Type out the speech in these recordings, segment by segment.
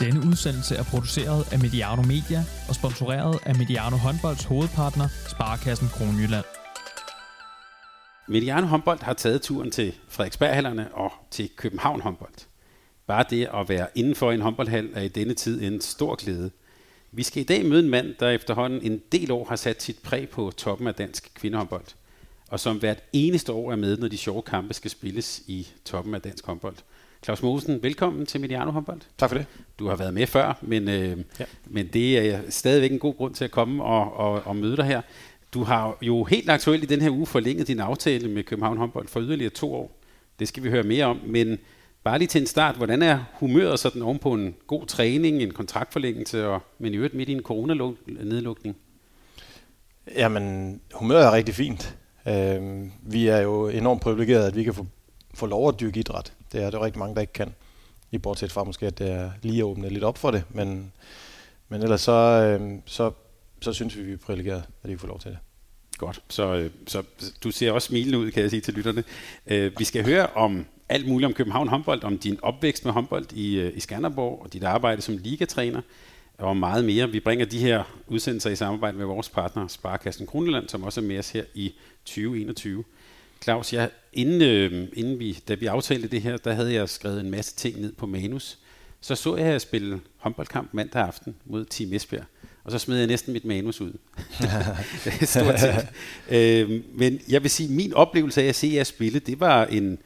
Denne udsendelse er produceret af Mediano Media og sponsoreret af Mediano Håndbolds hovedpartner, Sparkassen Kronjylland. Mediano håndbold har taget turen til Frederiksberghallerne og til København håndbold. Bare det at være indenfor en håndboldhal er i denne tid en stor glæde. Vi skal i dag møde en mand, der efterhånden en del år har sat sit præg på toppen af dansk kvindehåndbold, og som hvert eneste år er med, når de sjove kampe skal spilles i toppen af dansk håndbold. Claus Mosen, velkommen til Mediano håndbold. Tak for det. Du har været med før, men, øh, ja. men det er stadigvæk en god grund til at komme og, og, og møde dig her. Du har jo helt aktuelt i den her uge forlænget din aftale med København håndbold for yderligere to år. Det skal vi høre mere om, men bare lige til en start, hvordan er humøret sådan ovenpå en god træning, en kontraktforlængelse, og, men i øvrigt midt i en coronanedlukning? Jamen, humøret er rigtig fint. Øh, vi er jo enormt privilegerede, at vi kan få, få lov at dyrke idræt. Det er der rigtig mange, der ikke kan. I bortset fra måske, at det er lige åbnet lidt op for det, men, men ellers så, øh, så, så synes vi, vi er privilegeret, at vi får lov til det. Godt, så, øh, så du ser også smilende ud, kan jeg sige til lytterne. Øh, vi skal høre om alt muligt om København håndbold, om din opvækst med håndbold i, øh, i Skanderborg, og dit arbejde som ligatræner, og meget mere. Vi bringer de her udsendelser i samarbejde med vores partner, Sparkassen Kroneland, som også er med os her i 2021. Claus, jeg, inden, øh, inden vi, da vi aftalte det her, der havde jeg skrevet en masse ting ned på manus. Så så jeg jer spille håndboldkamp mandag aften mod Team Esbjerg, og så smed jeg næsten mit manus ud. Stort set. øh, men jeg vil sige, min oplevelse af at se jer spille, det var en,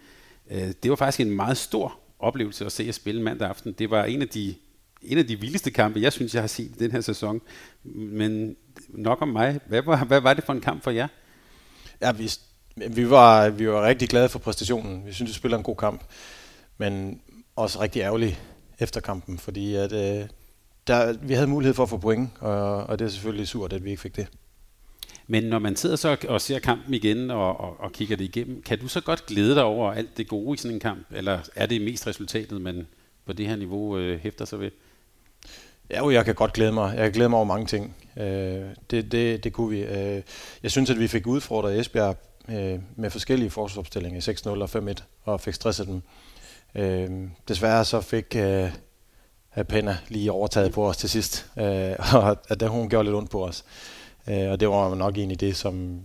øh, det var faktisk en meget stor oplevelse at se jer spille mandag aften. Det var en af de en af de vildeste kampe, jeg synes, jeg har set i den her sæson. Men nok om mig. Hvad var, hvad var det for en kamp for jer? Ja, vi, vi var, vi var rigtig glade for præstationen. Vi synes, vi spiller en god kamp. Men også rigtig ærgerlig efter kampen, fordi at, øh, der, vi havde mulighed for at få point, og, og det er selvfølgelig surt, at vi ikke fik det. Men når man sidder så og ser kampen igen og, og, og kigger det igennem, kan du så godt glæde dig over alt det gode i sådan en kamp, eller er det mest resultatet, man på det her niveau øh, hæfter sig ved? Ja, jo, jeg kan godt glæde mig. Jeg kan glæde mig over mange ting. Øh, det, det, det kunne vi. Øh, jeg synes, at vi fik udfordret Esbjerg øh, med forskellige forsvarsopstillinger, 6-0 og 5-1, og fik stresset dem. Øh, desværre så fik øh, Penna lige overtaget på os til sidst, øh, og at der, hun gjorde lidt ondt på os. Øh, og det var nok egentlig det, som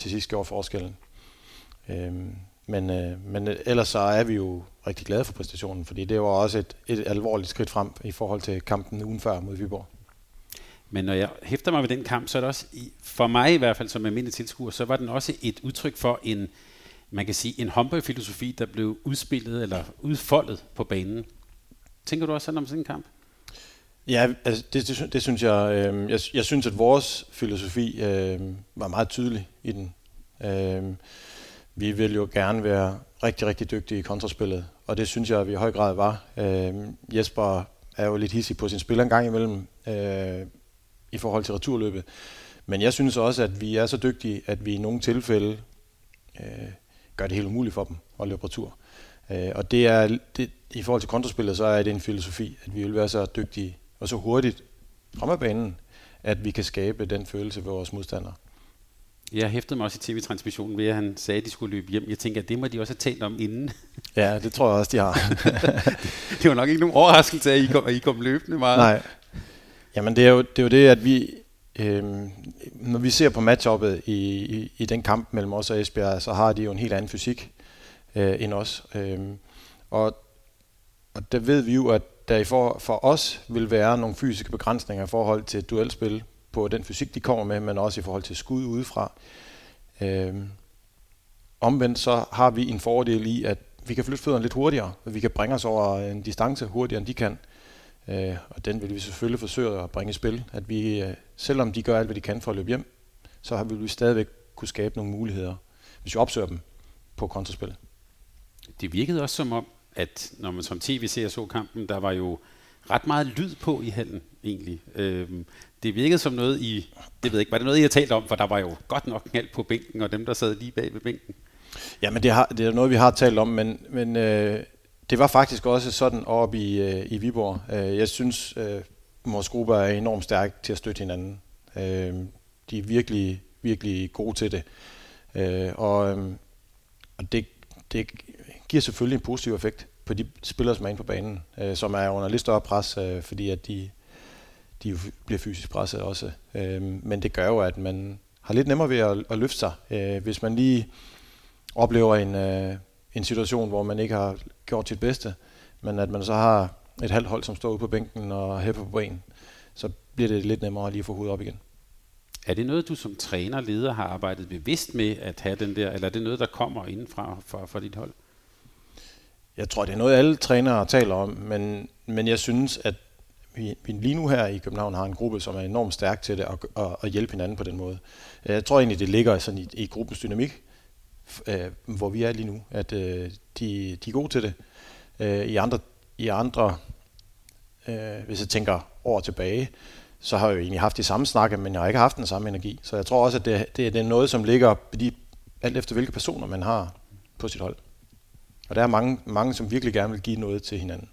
til sidst gjorde forskellen. Øh, men, øh, men ellers så er vi jo rigtig glade for præstationen, fordi det var også et, et alvorligt skridt frem i forhold til kampen ugen før mod Viborg. Men når jeg hæfter mig ved den kamp, så er det også, for mig i hvert fald som almindelig tilskuer, så var den også et udtryk for en, man kan sige, en håndboldfilosofi, der blev udspillet eller udfoldet på banen. Tænker du også sådan om sådan en kamp? Ja, altså det, det, det synes jeg, øh, jeg. Jeg synes, at vores filosofi øh, var meget tydelig i den. Øh, vi vil jo gerne være rigtig, rigtig dygtige i kontraspillet, og det synes jeg, at vi i høj grad var. Øh, Jesper er jo lidt hissig på sin spil en gang imellem øh, i forhold til returløbet. Men jeg synes også, at vi er så dygtige, at vi i nogle tilfælde øh, gør det helt umuligt for dem at løbe retur. Øh, og det er, det, i forhold til kontraspillet, så er det en filosofi, at vi vil være så dygtige og så hurtigt frem af banen, at vi kan skabe den følelse ved vores modstandere. Jeg hæftede mig også i tv-transmissionen ved, at han sagde, at de skulle løbe hjem. Jeg tænker, at det må de også have talt om inden. Ja, det tror jeg også, de har. det var nok ikke nogen overraskelse, at I kom, at I kom løbende meget. Nej. Jamen, det er jo det, er jo det at vi, øh, når vi ser på matchuppet i, i, i den kamp mellem os og Esbjerg, så har de jo en helt anden fysik øh, end os. Øh, og, og der ved vi jo, at der i for, for os vil være nogle fysiske begrænsninger i forhold til duelspil på den fysik, de kommer med, men også i forhold til skud udefra. Øh, omvendt så har vi en fordel i, at vi kan flytte fødderne lidt hurtigere, og vi kan bringe os over en distance hurtigere, end de kan. Øh, og den vil vi selvfølgelig forsøge at bringe i spil. At vi, øh, selvom de gør alt, hvad de kan for at løbe hjem, så vil vi stadigvæk kunne skabe nogle muligheder, hvis vi opsøger dem på kontraspil. Det virkede også som om, at når man som tv ser så kampen, der var jo ret meget lyd på i halen egentlig. Øhm, det virkede som noget i, det ved jeg ikke, var det noget, I har talt om, for der var jo godt nok knald på bænken, og dem, der sad lige bag ved bænken. Ja, men det, har, det er noget, vi har talt om, men, men øh, det var faktisk også sådan oppe i, øh, i Viborg. Øh, jeg synes, øh, vores gruppe er enormt stærk til at støtte hinanden. Øh, de er virkelig, virkelig gode til det. Øh, og øh, og det, det giver selvfølgelig en positiv effekt. på de spillere, som er inde på banen, øh, som er under lidt større pres, øh, fordi at de, de bliver fysisk presset også. Øh, men det gør jo, at man har lidt nemmere ved at, at løfte sig. Øh, hvis man lige oplever en, øh, en situation, hvor man ikke har gjort sit bedste, men at man så har et halvt hold, som står ude på bænken og hæpper på en, så bliver det lidt nemmere lige at få hovedet op igen. Er det noget, du som træner leder har arbejdet bevidst med at have den der, eller er det noget, der kommer indenfra fra, fra dit hold? Jeg tror, det er noget, alle trænere taler om, men, men jeg synes, at vi, vi lige nu her i København har en gruppe, som er enormt stærk til det at, at, at hjælpe hinanden på den måde. Jeg tror egentlig, det ligger sådan i, i gruppens dynamik, øh, hvor vi er lige nu, at øh, de, de er gode til det. Øh, I andre, i andre øh, hvis jeg tænker år tilbage, så har jeg jo egentlig haft de samme snakke, men jeg har ikke haft den samme energi. Så jeg tror også, at det, det, det er noget, som ligger de, alt efter hvilke personer man har på sit hold. Og der er mange, mange, som virkelig gerne vil give noget til hinanden.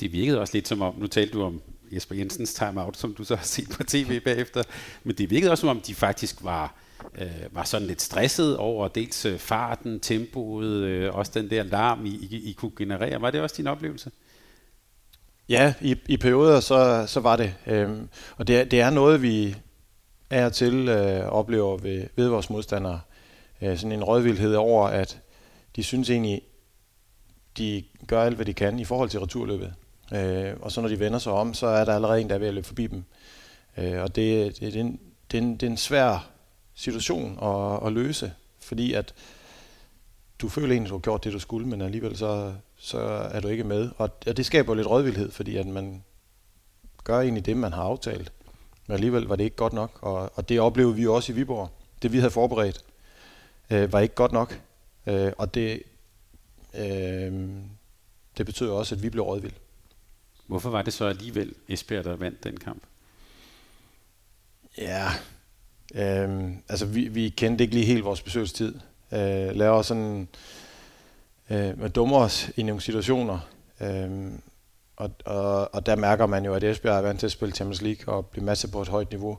Det virkede også lidt som om, nu talte du om Jesper Jensens timeout, som du så har set på tv bagefter, men det virkede også som om, de faktisk var, øh, var sådan lidt stresset over dels øh, farten, tempoet, øh, også den der larm, I, I, I kunne generere. Var det også din oplevelse? Ja, i, i perioder så, så var det. Øhm, og det det er noget, vi er til øh, oplever ved, ved vores modstandere. Øh, sådan en rådvildhed over, at de synes egentlig, de gør alt, hvad de kan i forhold til returløbet. Øh, og så når de vender sig om, så er der allerede en, der er ved at løbe forbi dem. Øh, og det, det, det, er en, det, er en, det er en svær situation at, at løse, fordi at du føler egentlig, at du har gjort det, du skulle, men alligevel så, så er du ikke med. Og, og det skaber lidt rådvildhed, fordi at man gør egentlig det, man har aftalt. Men alligevel var det ikke godt nok, og, og det oplevede vi også i Viborg. Det vi havde forberedt, øh, var ikke godt nok. Øh, og det, øh, det betød også, at vi blev rådvild. Hvorfor var det så alligevel Esbjerg, der vandt den kamp? Ja, Øhm, altså vi, vi kendte ikke lige helt vores besøgstid. Øh, laver sådan øh, med dummer os i nogle situationer. Øh, og, og, og der mærker man jo, at Esbjerg er vant til at spille Champions League og blive masser på et højt niveau.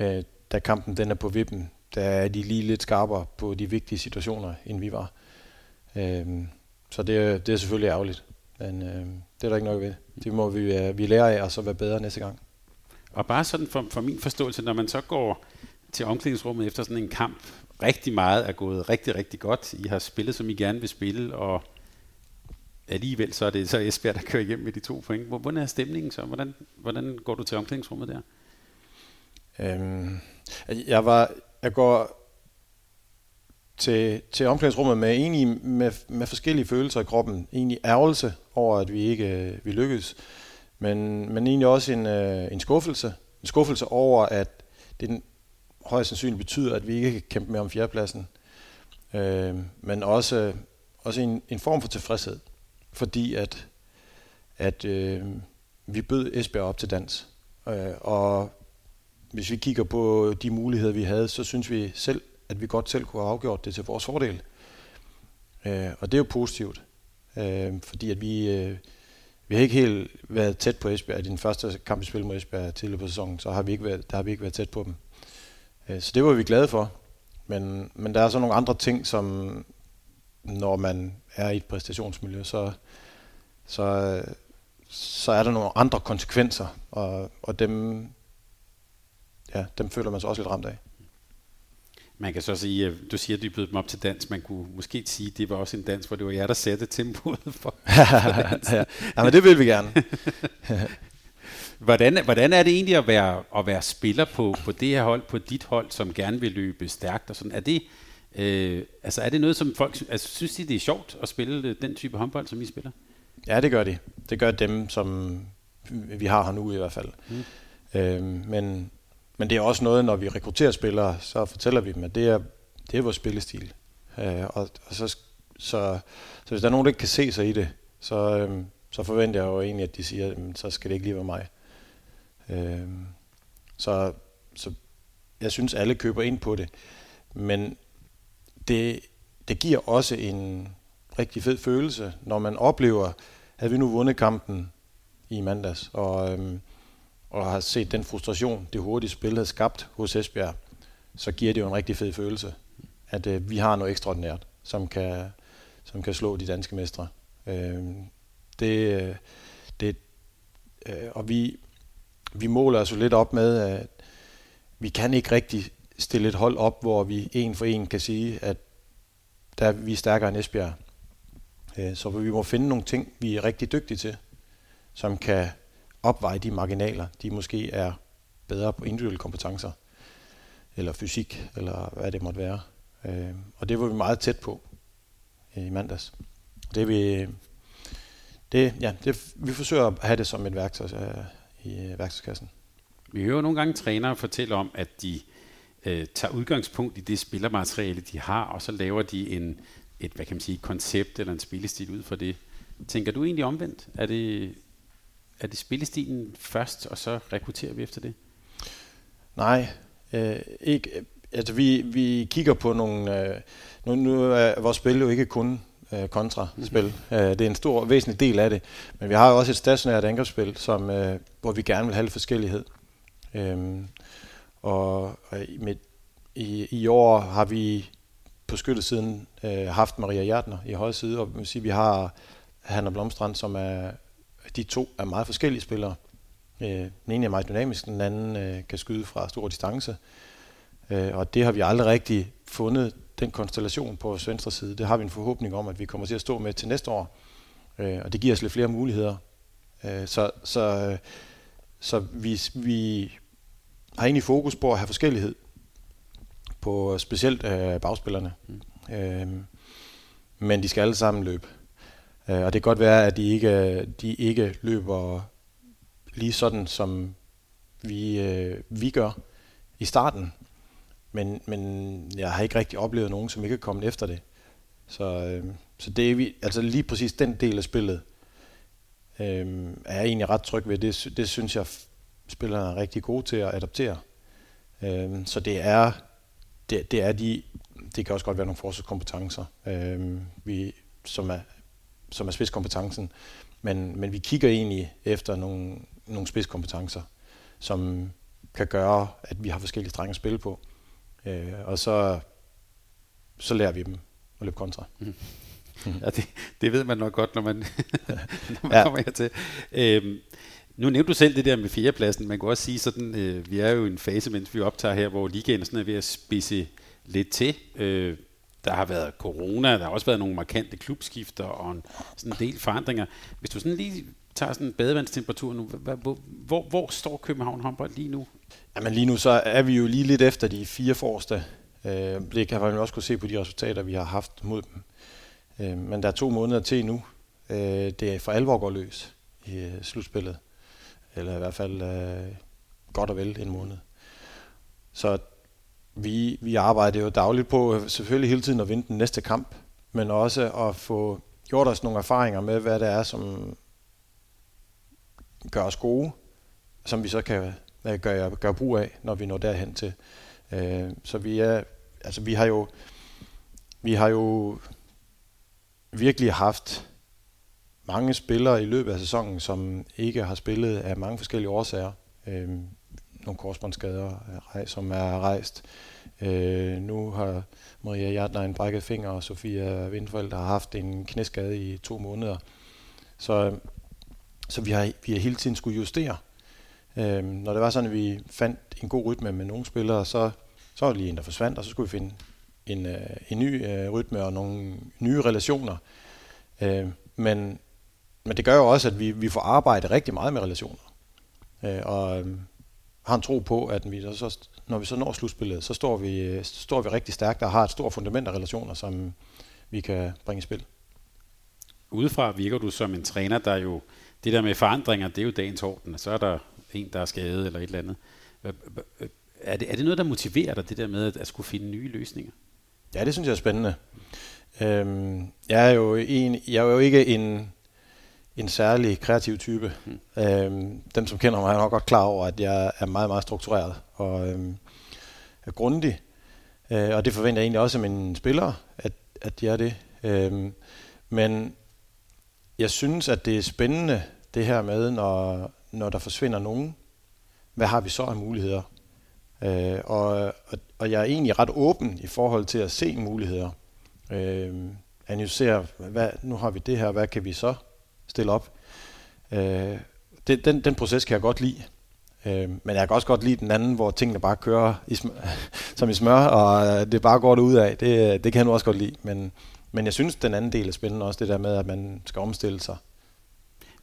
Øh, da kampen den er på vippen, der er de lige lidt skarpere på de vigtige situationer, end vi var. Øh, så det, det er selvfølgelig ærgerligt, men øh, det er der ikke noget ved. Det må vi, øh, vi lære af, og så være bedre næste gang. Og bare sådan for, for min forståelse, når man så går til omklædningsrummet efter sådan en kamp, rigtig meget er gået rigtig, rigtig godt. I har spillet, som I gerne vil spille, og alligevel så er det så Esbjerg, der kører hjem med de to point. Hvordan er stemningen så? Hvordan, hvordan går du til omklædningsrummet der? Øhm, altså, jeg var, jeg går til, til omklædningsrummet med egentlig med, med forskellige følelser i kroppen. Egentlig ærgelse over, at vi ikke øh, vi lykkedes, men, men egentlig også en, øh, en skuffelse. En skuffelse over, at det højst sandsynligt betyder, at vi ikke kan kæmpe mere om fjerdepladsen. Øh, men også, også en, en form for tilfredshed, fordi at, at øh, vi bød Esbjerg op til dans. Øh, og hvis vi kigger på de muligheder, vi havde, så synes vi selv, at vi godt selv kunne have afgjort det til vores fordel. Øh, og det er jo positivt, øh, fordi at vi, øh, vi har ikke helt været tæt på Esbjerg. I den første kamp, vi spillede mod Esbjerg tidligere på sæsonen, så har vi ikke været, der har vi ikke været tæt på dem. Øh, så det var vi glade for. Men, men der er så nogle andre ting, som når man er i et præstationsmiljø, så, så, så er der nogle andre konsekvenser, og, og dem, ja, dem føler man sig også lidt ramt af. Man kan så sige, at du siger, at du bød dem op til dans. Man kunne måske sige, at det var også en dans, hvor det var jer, der satte tempoet for, for ja, ja, men det vil vi gerne. hvordan, hvordan er det egentlig at være, at være spiller på, på det her hold, på dit hold, som gerne vil løbe stærkt? Og sådan? Er, det, øh, altså er det noget, som folk altså, synes, de, det er sjovt at spille den type håndbold, som I spiller? Ja, det gør de. Det gør dem, som vi har her nu i hvert fald. Mm. Øhm, men, men det er også noget, når vi rekrutterer spillere, så fortæller vi dem, at det er, det er vores spillestil. Øh, og, og så, så, så hvis der er nogen, der ikke kan se sig i det, så, øhm, så forventer jeg jo egentlig, at de siger, at så skal det ikke lige være mig. Øh, så, så jeg synes, alle køber ind på det. Men det, det giver også en rigtig fed følelse, når man oplever, at vi nu vundet kampen i mandags, og, øhm, og har set den frustration, det hurtige spil har skabt hos Esbjerg, så giver det jo en rigtig fed følelse, at øh, vi har noget ekstraordinært, som kan, som kan slå de danske mestre. Øhm, øh, det, det, øh, og vi, vi måler os jo lidt op med, at vi kan ikke rigtig stille et hold op, hvor vi en for en kan sige, at der vi er stærkere end Esbjerg. Øh, så vi må finde nogle ting, vi er rigtig dygtige til, som kan opveje de marginaler, de måske er bedre på individuelle kompetencer, eller fysik, eller hvad det måtte være. Øh, og det var vi meget tæt på øh, i mandags. Det vi, det, ja, det, vi forsøger at have det som et værktøj øh, i værktøjskassen. Vi hører nogle gange trænere fortælle om, at de øh, tager udgangspunkt i det spillermateriale, de har, og så laver de en, et hvad kan man sige, koncept eller en spillestil ud fra det. Tænker du egentlig omvendt? Er det, er det spillestilen først, og så rekrutterer vi efter det? Nej, øh, ikke. Altså vi, vi kigger på nogle... Øh, nu, nu er vores spil jo ikke kun øh, kontraspil. Mm-hmm. Øh, det er en stor, væsentlig del af det. Men vi har jo også et stationært angrebsspil, som, øh, hvor vi gerne vil have lidt forskellighed. Øh, og med, i, i år har vi på skyttesiden øh, haft Maria Hjertner i højre side, og man sige, vi har Hanna Blomstrand, som er, de to er meget forskellige spillere. Øh, den ene er meget dynamisk, den anden øh, kan skyde fra stor distance. Øh, og det har vi aldrig rigtig fundet, den konstellation på vores venstre side. Det har vi en forhåbning om, at vi kommer til at stå med til næste år. Øh, og det giver os lidt flere muligheder. Øh, så så, så vi, vi har egentlig fokus på at have forskellighed på specielt øh, bagspillerne. Mm. Øh, men de skal alle sammen løbe. Øh, og det kan godt være, at de ikke, de ikke løber lige sådan, som vi, øh, vi gør i starten. Men, men jeg har ikke rigtig oplevet nogen, som ikke er kommet efter det. Så, øh, så det er vi, altså lige præcis den del af spillet, øh, er jeg egentlig ret tryg ved. Det, det synes jeg, spillerne er rigtig gode til at adaptere. Øh, så det er, det, det er de, det kan også godt være nogle forsvarskompetencer, øh, vi, som er, som er spidskompetencen, men, men vi kigger egentlig efter nogle, nogle spidskompetencer, som kan gøre, at vi har forskellige strenge at spille på. Øh, og så, så lærer vi dem at løbe kontra. Mm. Ja, det, det ved man nok godt, når man, når man ja. kommer hertil. Øhm, nu nævnte du selv det der med fjerdepladsen. Man kan også sige sådan, øh, vi er jo i en fase, mens vi optager her, hvor ligaen sådan er ved at spidse lidt til. Øh, der har været corona, der har også været nogle markante klubskifter og en, sådan en del forandringer. Hvis du sådan lige tager sådan en badevandstemperatur nu, hvor, hvor, hvor står København håndbold lige nu? Jamen lige nu så er vi jo lige lidt efter de fire forreste. Øh, det kan man også kunne se på de resultater, vi har haft mod dem. Øh, men der er to måneder til nu. Øh, det er for alvor går løs i øh, slutspillet. Eller i hvert fald øh, godt og vel en måned. Så vi, vi arbejder jo dagligt på øh, selvfølgelig hele tiden at vinde den næste kamp, men også at få gjort os nogle erfaringer med, hvad det er, som gør os gode, som vi så kan øh, gør, gør brug af, når vi når derhen til. Øh, så vi er, altså vi har jo, vi har jo virkelig haft mange spillere i løbet af sæsonen, som ikke har spillet af mange forskellige årsager. Øh, nogle korsbåndsskader, som er rejst. Øh, nu har Maria Hjertner en brækket finger, og Sofia Vindfeldt har haft en knæskade i to måneder. Så, så vi, har, vi har hele tiden skulle justere. Øh, når det var sådan, at vi fandt en god rytme med nogle spillere, så, så var det lige en, der forsvandt, og så skulle vi finde en, øh, en ny øh, rytme og nogle nye relationer. Øh, men, men det gør jo også, at vi, vi får arbejdet rigtig meget med relationer. Øh, og øh, har en tro på, at vi så, når vi så når slutspillet, så står vi, øh, så står vi rigtig stærkt og har et stort fundament af relationer, som vi kan bringe i spil. Udefra virker du som en træner, der jo, det der med forandringer, det er jo dagens orden. Så er der en, der er skadet eller et eller andet. Er det, er det noget, der motiverer dig, det der med at, skulle finde nye løsninger? Ja, det synes jeg er spændende. Øhm, jeg, er jo en, jeg er jo ikke en, en særlig kreativ type. Mm. Øhm, dem, som kender mig, er nok godt klar over, at jeg er meget, meget struktureret og øhm, er grundig. Øh, og det forventer jeg egentlig også af mine spillere, at, at de er det. Øhm, men jeg synes, at det er spændende, det her med, når, når der forsvinder nogen, hvad har vi så af muligheder? Øh, og, og, og jeg er egentlig ret åben i forhold til at se muligheder. Øh, analysere, hvad, nu har vi det her, hvad kan vi så stille op? Øh, det, den, den proces kan jeg godt lide. Øh, men jeg kan også godt lide den anden, hvor tingene bare kører i sm- som i smør, og det bare går ud af. Det, det kan jeg nu også godt lide. Men, men jeg synes, den anden del er spændende også, det der med, at man skal omstille sig.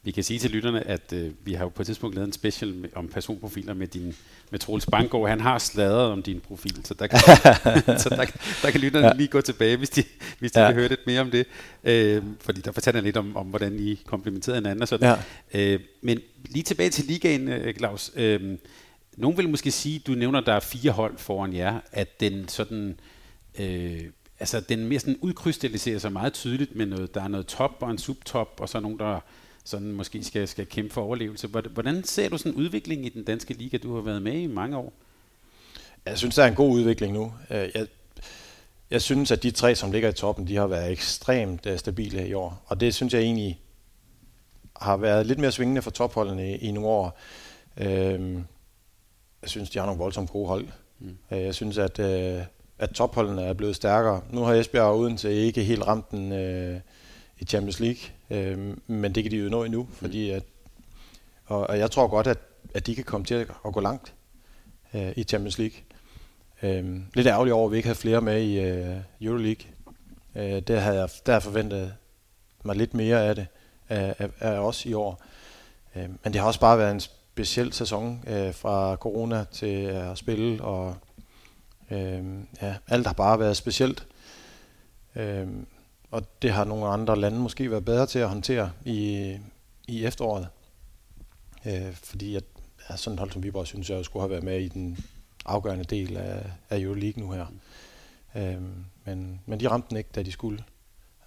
Vi kan sige til lytterne, at øh, vi har jo på et tidspunkt lavet en special med, om personprofiler med din med Troels Banggaard. Han har sladret om din profil, så der kan, så der, der kan lytterne ja. lige gå tilbage, hvis de, hvis de ja. vil høre lidt mere om det. Øh, fordi der fortalte han lidt om, om, hvordan I komplementerede hinanden og sådan. Ja. Øh, men lige tilbage til ligaen, øh, Claus. Øh, nogen vil måske sige, du nævner, der er fire hold foran jer, at den sådan... Øh, altså den mere sådan udkrystalliserer sig meget tydeligt med noget, der er noget top og en subtop, og så nogen, der sådan måske skal, skal kæmpe for overlevelse. Hvordan ser du sådan en udvikling i den danske liga? Du har været med i mange år. Jeg synes, der er en god udvikling nu. Øh, jeg, jeg synes, at de tre, som ligger i toppen, de har været ekstremt øh, stabile i år. Og det synes jeg egentlig har været lidt mere svingende for topholdene i, i nogle år. Øhm, jeg synes, de har nogle voldsomt gode hold. Mm. Øh, jeg synes, at, at topholdene er blevet stærkere. Nu har Esbjerg og Odense ikke helt ramt den i Champions League. Øh, men det kan de jo nå endnu, fordi at, og, og jeg tror godt, at, at de kan komme til at, at gå langt øh, i Champions League. Øh, lidt ærgerligt over, at vi ikke havde flere med i øh, Euroleague. Øh, der havde jeg der forventet mig lidt mere af det af, af, af os i år. Øh, men det har også bare været en speciel sæson øh, fra corona til at spille, og øh, ja, alt har bare været specielt. Øh, og det har nogle andre lande måske været bedre til at håndtere i, i efteråret. Øh, fordi at, ja, sådan et hold som Viborg synes jeg skulle have været med i den afgørende del af, af Euroleague nu her. Øh, men, men de ramte den ikke, da de skulle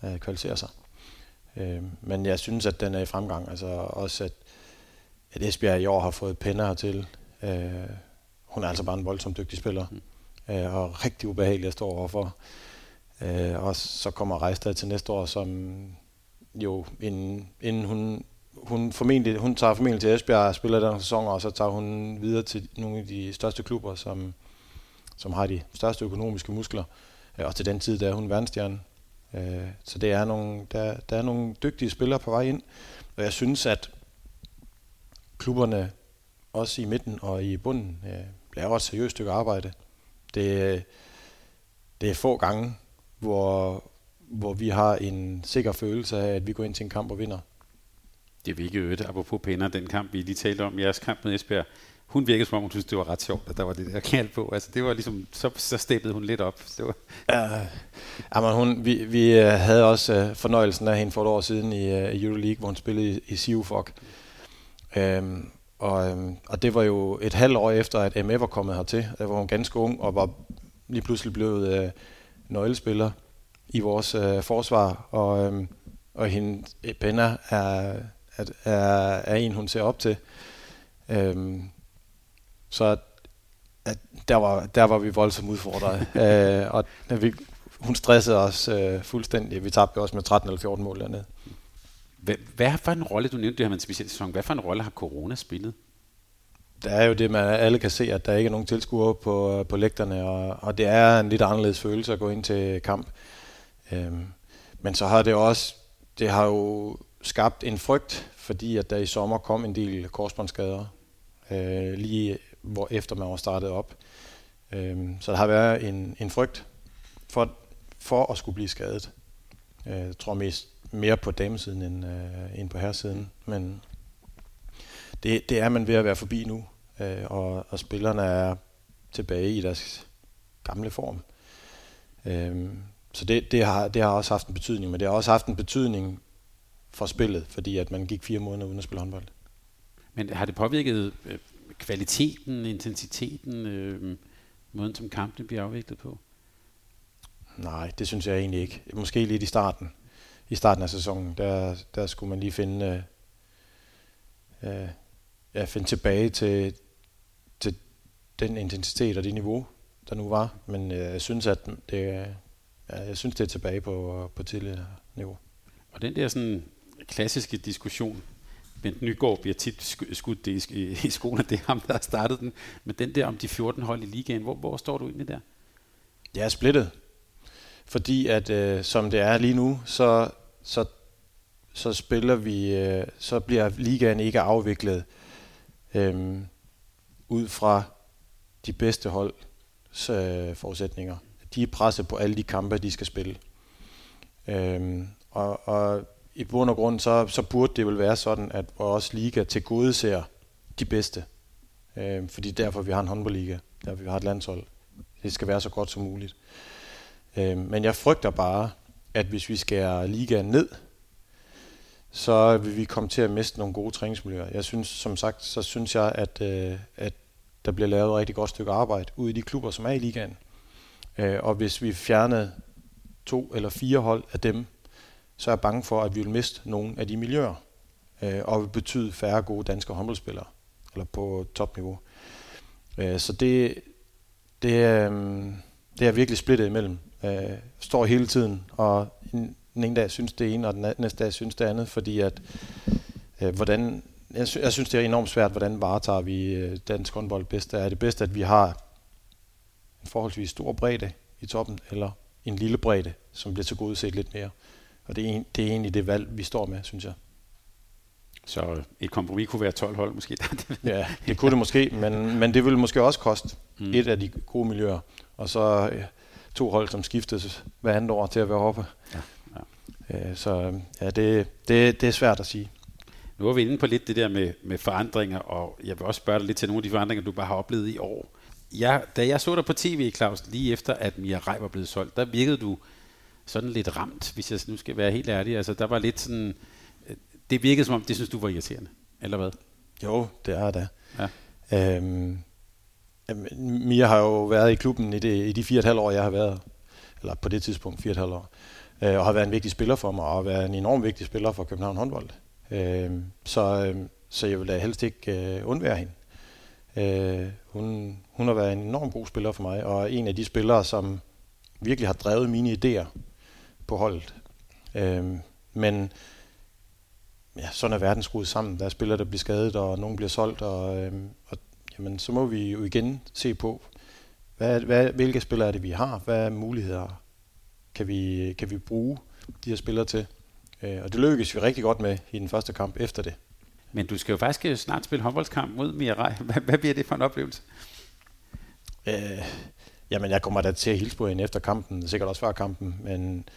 øh, kvalificere sig. Øh, men jeg synes, at den er i fremgang. Altså også, at, at Esbjerg i år har fået Penner hertil. Øh, hun er altså bare en voldsomt dygtig spiller. Mm. Øh, og rigtig ubehagelig at stå overfor. Øh, og så kommer Rejstad til næste år, som jo inden, inden hun, hun, formentlig, hun tager formentlig til Esbjerg og spiller den sæson, og så tager hun videre til nogle af de største klubber, som, som har de største økonomiske muskler. Øh, og til den tid, der er hun verdensstjerne. Øh, så det er nogle, der, der er nogle dygtige spillere på vej ind. Og jeg synes, at klubberne, også i midten og i bunden, øh, laver et seriøst stykke arbejde. Det, øh, det er få gange, hvor, hvor vi har en sikker følelse af, at vi går ind til en kamp og vinder. Det vil ikke øde, apropos pænder, den kamp, vi lige talte om, jeres kamp med Esbjerg. Hun virkede som om, hun synes, det var ret sjovt, at der var det der knald på. Altså, det var ligesom, så, så steppede hun lidt op. Det var... Ja, jamen, hun, vi, vi øh, havde også uh, fornøjelsen af hende for et år siden i uh, Euroleague, hvor hun spillede i, i Sivfok. Um, og, um, og det var jo et halvt år efter, at MF var kommet hertil. Der var hun ganske ung og var lige pludselig blevet uh, nøglespiller i vores øh, forsvar, og, øh, og hende, Benna er, er, er, er en, hun ser op til. Øh, så at der, var, der var vi voldsomt udfordret, øh, og vi, hun stressede os øh, fuldstændig. Vi tabte også med 13 eller 14 mål dernede. Hvad, hvad for en rolle, du nævnte det her med en speciel sæson, hvad for en rolle har corona spillet? Der er jo det, man alle kan se, at der ikke er nogen tilskuere på, på lægterne, og, og det er en lidt anderledes følelse at gå ind til kamp. Øhm, men så har det også, det har jo skabt en frygt, fordi at der i sommer kom en del korsbåndsskader, øh, lige hvor efter man var startet op. Øhm, så der har været en, en frygt for, for at skulle blive skadet. Øh, jeg tror mest mere på damesiden end, øh, end på herresiden, men det, det er man ved at være forbi nu, øh, og, og spillerne er tilbage i deres gamle form. Øh, så det, det, har, det har også haft en betydning, men det har også haft en betydning for spillet, fordi at man gik fire måneder uden at spille håndbold. Men har det påvirket øh, kvaliteten, intensiteten, øh, måden som kampene bliver afviklet på? Nej, det synes jeg egentlig ikke. Måske lidt i starten. I starten af sæsonen, der, der skulle man lige finde, øh, øh ja, finde tilbage til, til den intensitet og det niveau, der nu var. Men øh, jeg synes, at det, ja, jeg synes, det er tilbage på, på tidligere niveau. Og den der sådan klassiske diskussion, Bent Nygaard bliver tit skudt det i, i skolen, det er ham, der har startet den. Men den der om de 14 hold i ligaen, hvor, hvor står du egentlig der? Jeg er splittet. fordi at øh, som det er lige nu, så, så, så spiller vi, øh, så bliver ligaen ikke afviklet øh, øhm, ud fra de bedste holds øh, forudsætninger. De er presset på alle de kampe, de skal spille. Øhm, og, og i bund og grund, så, så burde det vel være sådan, at vores liga til gode ser de bedste. Øh, fordi derfor vi har en håndboldliga, derfor vi har et landshold. Det skal være så godt som muligt. Øh, men jeg frygter bare, at hvis vi skærer ligaen ned, så vil vi komme til at miste nogle gode træningsmiljøer. Jeg synes, som sagt, så synes jeg, at, øh, at der bliver lavet et rigtig godt stykke arbejde ude i de klubber, som er i ligaen. Øh, og hvis vi fjernede to eller fire hold af dem, så er jeg bange for, at vi vil miste nogle af de miljøer, øh, og vil betyde færre gode danske håndboldspillere, eller på topniveau. Øh, så det, det, øh, det er virkelig splittet imellem. Øh, står hele tiden, og den ene dag synes det ene, og den næste dag synes det andet, fordi at, øh, hvordan, jeg, sy- jeg synes det er enormt svært, hvordan varetager vi øh, dansk håndbold bedst. Er det bedst, at vi har en forholdsvis stor bredde i toppen, eller en lille bredde, som bliver til gode set lidt mere? Og det er, en, det er egentlig det valg, vi står med, synes jeg. Så et kompromis kunne være 12 hold måske. ja, det kunne det måske, men, men det ville måske også koste mm. et af de gode miljøer. Og så ja, to hold, som skiftes hver andet år til at være oppe. Ja. Øh, så ja, det, det, det er svært at sige. Nu er vi inde på lidt det der med, med forandringer, og jeg vil også spørge dig lidt til nogle af de forandringer, du bare har oplevet i år. Jeg, da jeg så dig på tv, Claus, lige efter at Mia Rej var blevet solgt, der virkede du sådan lidt ramt, hvis jeg nu skal være helt ærlig. Altså, der var lidt sådan... Det virkede som om, det synes du var irriterende, eller hvad? Jo, det er det. Ja. Øhm, Mia har jo været i klubben i, det, i de fire og et halvt år, jeg har været, eller på det tidspunkt fire og et halvt år, øh, og har været en vigtig spiller for mig, og har været en enorm vigtig spiller for København håndbold. Øh, så, øh, så jeg vil da helst ikke øh, undvære hende. Øh, hun, hun har været en enorm god spiller for mig, og en af de spillere, som virkelig har drevet mine idéer på holdet. Øh, men ja, sådan er verden skruet sammen. Der er spillere, der bliver skadet, og nogen bliver solgt, og, øh, og jamen, så må vi jo igen se på, hvad, hvad, hvilke spillere er det, vi har? Hvad er muligheder kan vi, kan vi bruge de her spillere til? Øh, og det lykkedes vi rigtig godt med i den første kamp efter det. Men du skal jo faktisk snart spille håndboldskamp mod Mirai. Hvad, hvad bliver det for en oplevelse? Øh, jamen, jeg kommer da til at hilse på hende efter kampen, sikkert også før kampen, men,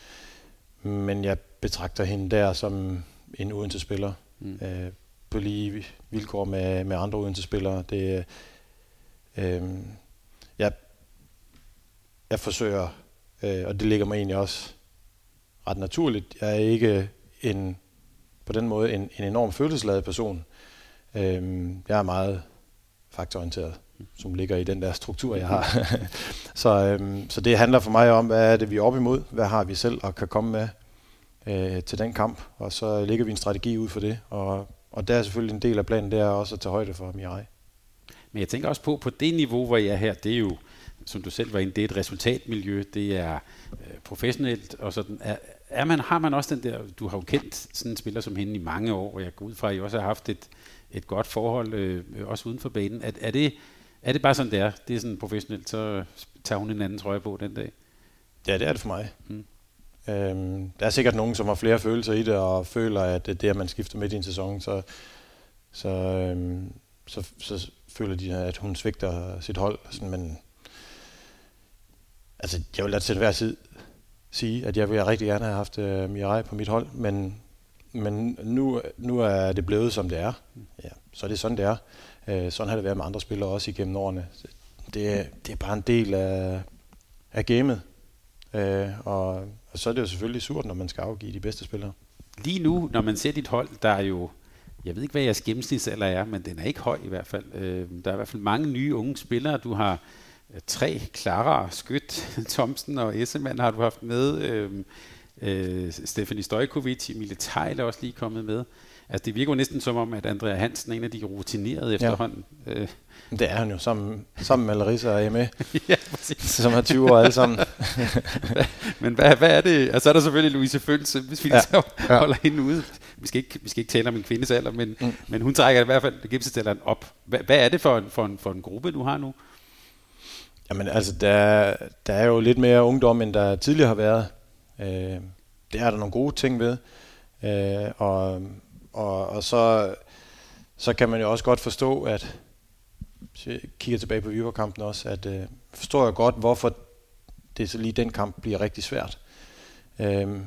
men jeg betragter hende der som en Odense-spiller. Mm. Øh, på lige vilkår med, med andre Odense-spillere. Det, øh, jeg, jeg forsøger, øh, og det ligger mig egentlig også ret naturligt. Jeg er ikke en, på den måde en, en enorm følelsesladet person. Øh, jeg er meget faktorienteret, som ligger i den der struktur, jeg har. så, øh, så det handler for mig om, hvad er det, vi er op imod? Hvad har vi selv og kan komme med øh, til den kamp? Og så lægger vi en strategi ud for det, og og der er selvfølgelig en del af planen, det er også at tage højde for Mirai. Men jeg tænker også på, på det niveau, hvor jeg er her, det er jo, som du selv var inde, det er et resultatmiljø, det er øh, professionelt, og sådan. Er, er man, har man også den der, du har jo kendt sådan en spiller som hende i mange år, og jeg går ud fra, at I også har haft et, et godt forhold, øh, også uden for banen. Er, er, det, er det bare sådan, det er? Det er sådan professionelt, så tager hun en anden trøje på den dag? Ja, det er det for mig. Hmm. Øhm, der er sikkert nogen, som har flere følelser i det, og føler, at det er, at man skifter midt i en sæson, så, så, øhm, så, så føler de, at hun svigter sit hold. Sådan, men altså, jeg vil da til hver tid sige, at jeg ville rigtig gerne have haft uh, Mirai på mit hold, men, men nu, nu er det blevet, som det er. Ja, så er det sådan, det er. Uh, sådan har det været med andre spillere også igennem årene. Det, det er bare en del af, af gamet. Uh, og og så er det jo selvfølgelig surt, når man skal afgive de bedste spillere. Lige nu, når man ser dit hold, der er jo, jeg ved ikke, hvad jeres gennemsnitsalder er, men den er ikke høj i hvert fald. Øh, der er i hvert fald mange nye unge spillere. Du har tre, Clara, Skyt, Thomsen og Essemann har du haft med. Øh, øh, Stefanie Stojkovic, Emilie Tejl er også lige kommet med. Altså det virker jo næsten som om, at Andrea Hansen er en af de rutinerede efterhånden. Ja. Øh. Det er han jo, sammen, sammen med Larissa og Emme, ja, som har 20 år alle sammen. Men hvad, hvad er det? Altså er der selvfølgelig Louise Føls, hvis vi ja. så ja. holder hende ude. Vi skal, ikke, vi skal ikke tale om en kvindes alder, men, mm. men hun trækker i hvert fald gennemsnitsalderen op. Hvad, hvad er det for en, for, en, for en gruppe, du har nu? Jamen altså, der, der er jo lidt mere ungdom, end der tidligere har været. Øh, det er der nogle gode ting ved. Øh, og, og, og så, så kan man jo også godt forstå, at hvis jeg kigger tilbage på Viborg-kampen også, at øh, forstår jeg godt, hvorfor det så lige den kamp bliver rigtig svært. Øh,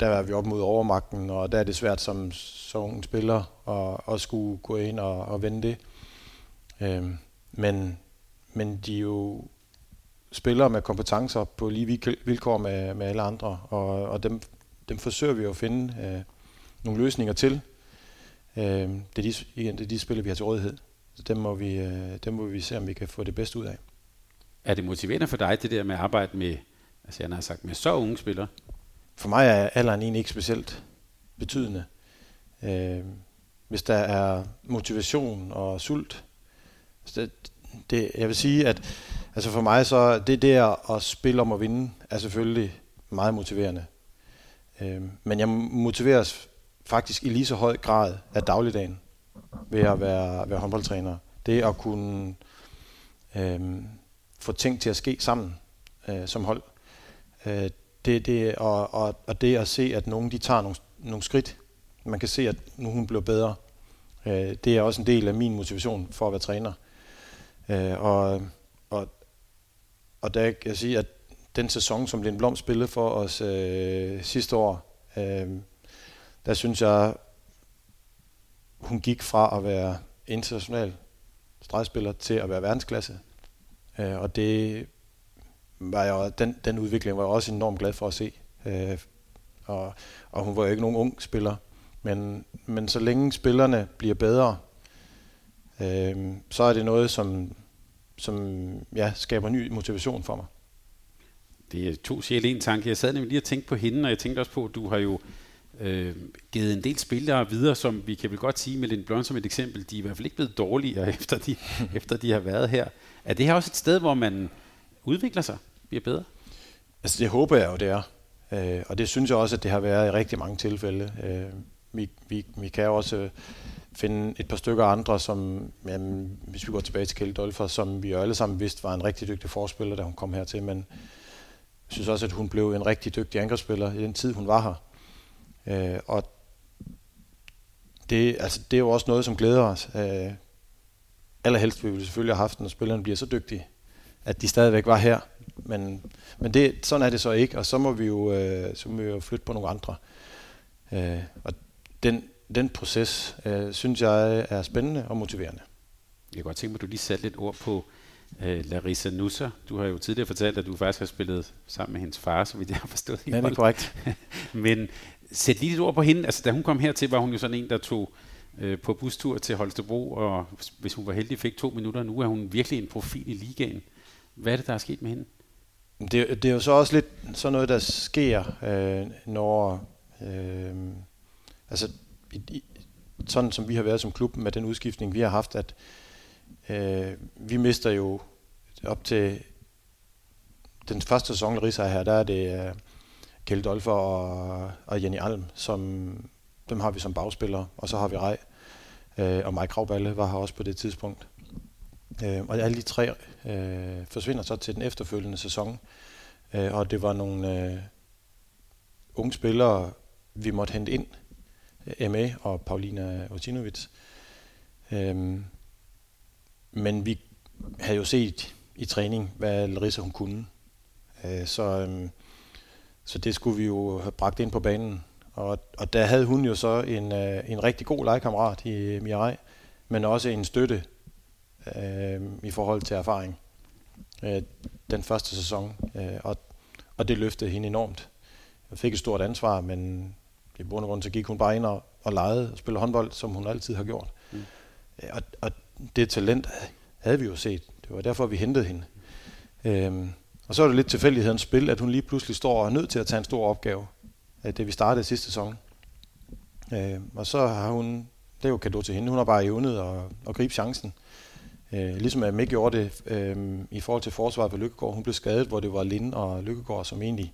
der er vi op mod overmagten, og der er det svært som, som unge spiller at, at skulle gå ind og, og vende det. Øh, men, men de er jo spillere med kompetencer på lige vilkår med, med alle andre, og, og dem, dem forsøger vi at finde øh, nogle løsninger til. Øh, det, er de, igen, det er de spillere, vi har til rådighed. Så dem må, vi, øh, dem må vi se, om vi kan få det bedste ud af. Er det motiverende for dig, det der med at arbejde med, altså jeg har sagt, med så unge spillere? For mig er alderen egentlig ikke specielt betydende. Øh, hvis der er motivation og sult, det, det, jeg vil sige, at altså for mig så det der at spille om at vinde er selvfølgelig meget motiverende. Øh, men jeg motiveres faktisk i lige så høj grad af dagligdagen ved at være, være håndboldtræner. Det at kunne øh, få ting til at ske sammen øh, som hold. Øh, det, det, og, og, og det at se, at nogen de tager nogle, nogle skridt. Man kan se, at nu hun bliver bedre. Øh, det er også en del af min motivation for at være træner. Øh, og, og, og der kan jeg sige, at den sæson, som Lind Blom spillede for os øh, sidste år, øh, der synes jeg, hun gik fra at være international stregspiller til at være verdensklasse. Øh, og det var jeg, den, den udvikling var jeg også enormt glad for at se. Øh, og, og hun var jo ikke nogen ung spiller. Men, men så længe spillerne bliver bedre, øh, så er det noget, som, som ja, skaber ny motivation for mig. Det er to sjæle en tanke. Jeg sad nemlig lige og tænkte på hende, og jeg tænkte også på, at du har jo øh, givet en del spillere videre, som vi kan vel godt sige med Lind Blom som et eksempel, de er i hvert fald ikke blevet dårligere, efter de, efter de har været her. Er det her også et sted, hvor man udvikler sig, bliver bedre? Altså det håber jeg jo, det er. Øh, og det synes jeg også, at det har været i rigtig mange tilfælde. Øh, vi, vi, vi kan også finde et par stykker andre, som, jamen, hvis vi går tilbage til Kjeld Dolfer, som vi jo alle sammen vidste var en rigtig dygtig forspiller, da hun kom hertil, men jeg synes også, at hun blev en rigtig dygtig angrebsspiller i den tid, hun var her. Øh, og det, altså, det er jo også noget, som glæder os. Øh, allerhelst vil vi selvfølgelig have haft, når spillerne bliver så dygtige, at de stadigvæk var her. Men, men det, sådan er det så ikke, og så må vi jo, øh, så må vi jo flytte på nogle andre. Øh, og den, den proces, øh, synes jeg, er spændende og motiverende. Jeg kan godt tænke mig, at du lige satte lidt ord på øh, Larissa Nusser. Du har jo tidligere fortalt, at du faktisk har spillet sammen med hendes far, så vidt jeg har forstået. Ja, det er korrekt. Men sæt lige lidt ord på hende. Altså, da hun kom hertil, var hun jo sådan en, der tog øh, på bustur til Holstebro, og hvis hun var heldig, fik to minutter. Nu er hun virkelig en profil i ligaen. Hvad er det, der er sket med hende? Det, det er jo så også lidt sådan noget, der sker, øh, når... Øh, altså, sådan som vi har været som klub med den udskiftning, vi har haft, at øh, vi mister jo op til den første sæson, Risa her, der er det... Øh, Kjeld Dolfer og, og Jenny Alm, som dem har vi som bagspillere, og så har vi Rej, øh, og Mike Kravballe var her også på det tidspunkt. Øh, og alle de tre øh, forsvinder så til den efterfølgende sæson, øh, og det var nogle øh, unge spillere, vi måtte hente ind, Øh, M.A. og Paulina Otinovic. Øhm, men vi havde jo set i træning, hvad Larissa hun kunne. Øh, så øhm, så det skulle vi jo have bragt ind på banen. Og, og der havde hun jo så en, øh, en rigtig god legekammerat i Mirai, men også en støtte øh, i forhold til erfaring øh, den første sæson. Øh, og, og det løftede hende enormt. Jeg fik et stort ansvar, men i bund og grund så gik hun bare ind og, og legede og spillede håndbold, som hun altid har gjort. Mm. Øh, og, og det talent havde vi jo set. Det var derfor, vi hentede hende. Øh, og så er det lidt tilfældighedens spil, at hun lige pludselig står og er nødt til at tage en stor opgave. Det vi startede sidste sæson. Øh, og så har hun, det er jo kado til hende, hun har bare evnet at, at gribe chancen. Øh, ligesom at Mick gjorde det øh, i forhold til forsvaret på Lykkegaard. Hun blev skadet, hvor det var Linde og Lykkegaard, som egentlig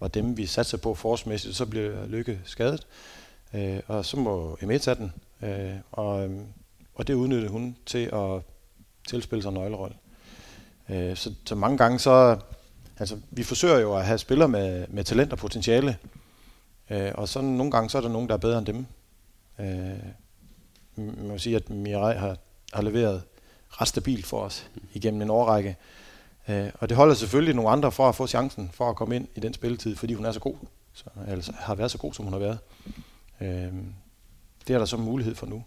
var dem, vi satte på forsmæssigt. Så blev Lykke skadet, øh, og så må Emma tage den. Øh, og, øhm, og det udnyttede hun til at tilspille sig en nøglerolle. Øh, så, så mange gange så, altså vi forsøger jo at have spillere med, med talent og potentiale, øh, og så nogle gange så er der nogen, der er bedre end dem. Øh, man må sige, at Mirai har, har leveret ret stabilt for os igennem en årrække. Øh, og det holder selvfølgelig nogle andre for at få chancen for at komme ind i den spilletid, fordi hun er så god, så, altså har været så god, som hun har været. Øh, det er der så mulighed for nu.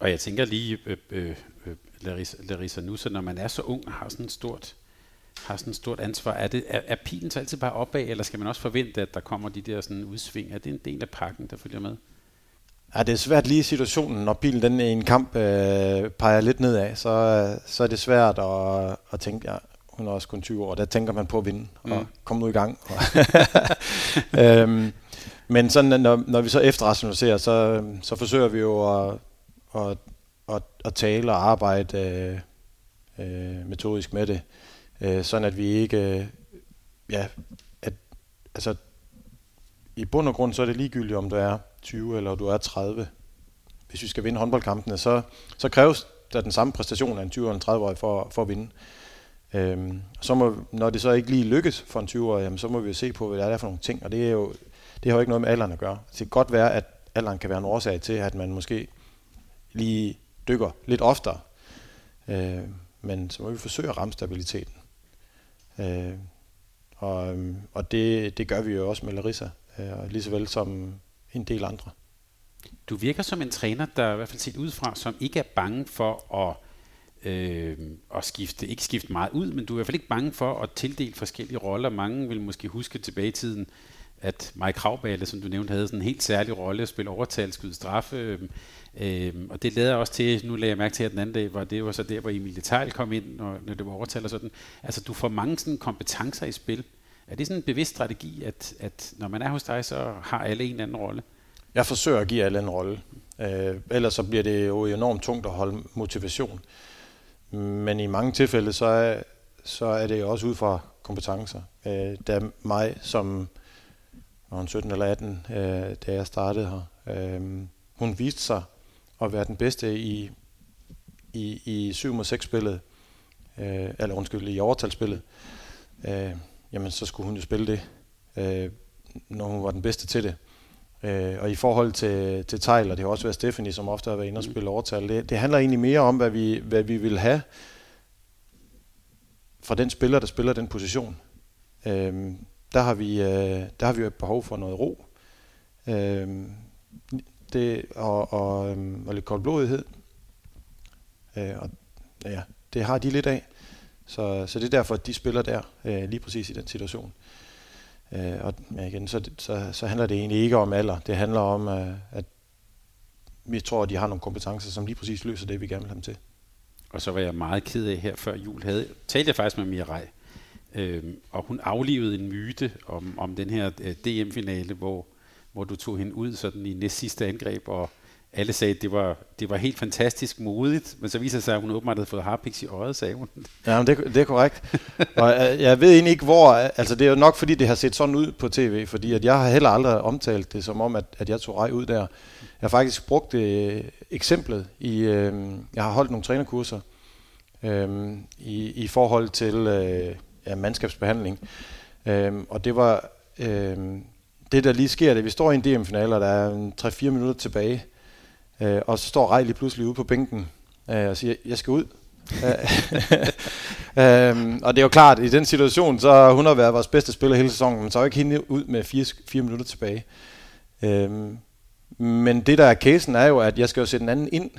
Og jeg tænker lige, øh, øh, øh Larissa, Larissa nu, så når man er så ung og har sådan et stort, har sådan et stort ansvar, er, det, er, er pilen så altid bare opad, eller skal man også forvente, at der kommer de der sådan udsving? Er det en del af pakken, der følger med? Ja, det er svært lige i situationen, når bilen den i en kamp øh, peger lidt nedad, så, så er det svært at, at tænke, ja, hun er også kun 20 år, der tænker man på at vinde mm. og komme nu i gang. øhm, men sådan, når, når vi så efterrationaliserer, så, så forsøger vi jo at, at, at, at tale og arbejde øh, øh, metodisk med det, øh, sådan at vi ikke, øh, ja, at, altså i bund og grund så er det ligegyldigt, om du er 20 eller du er 30. Hvis vi skal vinde håndboldkampene, så, så kræves der den samme præstation af en 20- eller 30-årig for, for at vinde. Øhm, så må, når det så ikke lige lykkes for en 20-årig, jamen, så må vi jo se på, hvad der er for nogle ting, og det er jo det har jo ikke noget med alderen at gøre. Det kan godt være, at alderen kan være en årsag til, at man måske lige dykker lidt oftere, øh, men så må vi forsøge at ramme stabiliteten. Øh, og øhm, og det, det gør vi jo også med Larissa, øh, lige så vel som en del andre. Du virker som en træner, der i hvert fald set udefra, som ikke er bange for at, øh, at skifte, ikke skifte meget ud, men du er i hvert fald ikke bange for at tildele forskellige roller. Mange vil måske huske tilbage i tiden, at Mike Kravballe, som du nævnte, havde sådan en helt særlig rolle at spille overtal, skyde straffe. Øh, øh, og det lader også til, nu lagde jeg mærke til, at den anden dag, var det var så der, hvor Emil Tejl kom ind, når, når det var overtal og sådan. Altså, du får mange sådan kompetencer i spil. Er det sådan en bevidst strategi, at, at når man er hos dig, så har alle en eller anden rolle? Jeg forsøger at give alle en rolle. Øh, ellers så bliver det jo enormt tungt at holde motivation. Men i mange tilfælde, så er, så er det jo også ud fra kompetencer. Øh, der er mig, som var 17 eller 18, øh, da jeg startede her. Øh, hun viste sig at være den bedste i, i, i 7 mod 6 spillet, øh, eller undskyld, i overtalsspillet. Øh, jamen så skulle hun jo spille det, øh, når hun var den bedste til det. Øh, og i forhold til, til Tyler, det har også været Stephanie, som ofte har været inde og spille overtal, det, det handler egentlig mere om, hvad vi, hvad vi vil have fra den spiller, der spiller den position. Øh, der har vi, øh, der har vi jo et behov for noget ro. Øh, det, og, og, øhm, og lidt koldblodighed. Øh, og ja, det har de lidt af. Så, så det er derfor, at de spiller der, øh, lige præcis i den situation. Øh, og ja, igen, så, så, så handler det egentlig ikke om alder. Det handler om, øh, at vi tror, at de har nogle kompetencer, som lige præcis løser det, vi gerne vil have dem til. Og så var jeg meget ked af her før jul. Havde, talte jeg faktisk med Mirai, øh, og hun aflevede en myte om, om den her øh, DM-finale, hvor, hvor du tog hende ud sådan i næst sidste angreb, og alle sagde, at det var, det var helt fantastisk modigt, men så viser det sig, at hun åbenbart havde fået harpiks i øjet, sagde hun. Ja, men det, det er korrekt. og øh, jeg, ved egentlig ikke, hvor... Øh, altså, det er jo nok, fordi det har set sådan ud på tv, fordi at jeg har heller aldrig omtalt det som om, at, at jeg tog rej ud der. Jeg har faktisk brugt det øh, eksemplet i... Øh, jeg har holdt nogle trænerkurser øh, i, i forhold til øh, ja, mandskabsbehandling. Øh, og det var... Øh, det, der lige sker, det vi står i en DM-finale, og der er 3-4 minutter tilbage, Øh, og så står Rej lige pludselig ude på bænken øh, og siger, jeg skal ud. øhm, og det er jo klart, i den situation, så hun har været vores bedste spiller hele sæsonen, men så er jo ikke hende ud med fire, fire minutter tilbage. Øhm, men det der er casen er jo, at jeg skal jo sætte en anden ind,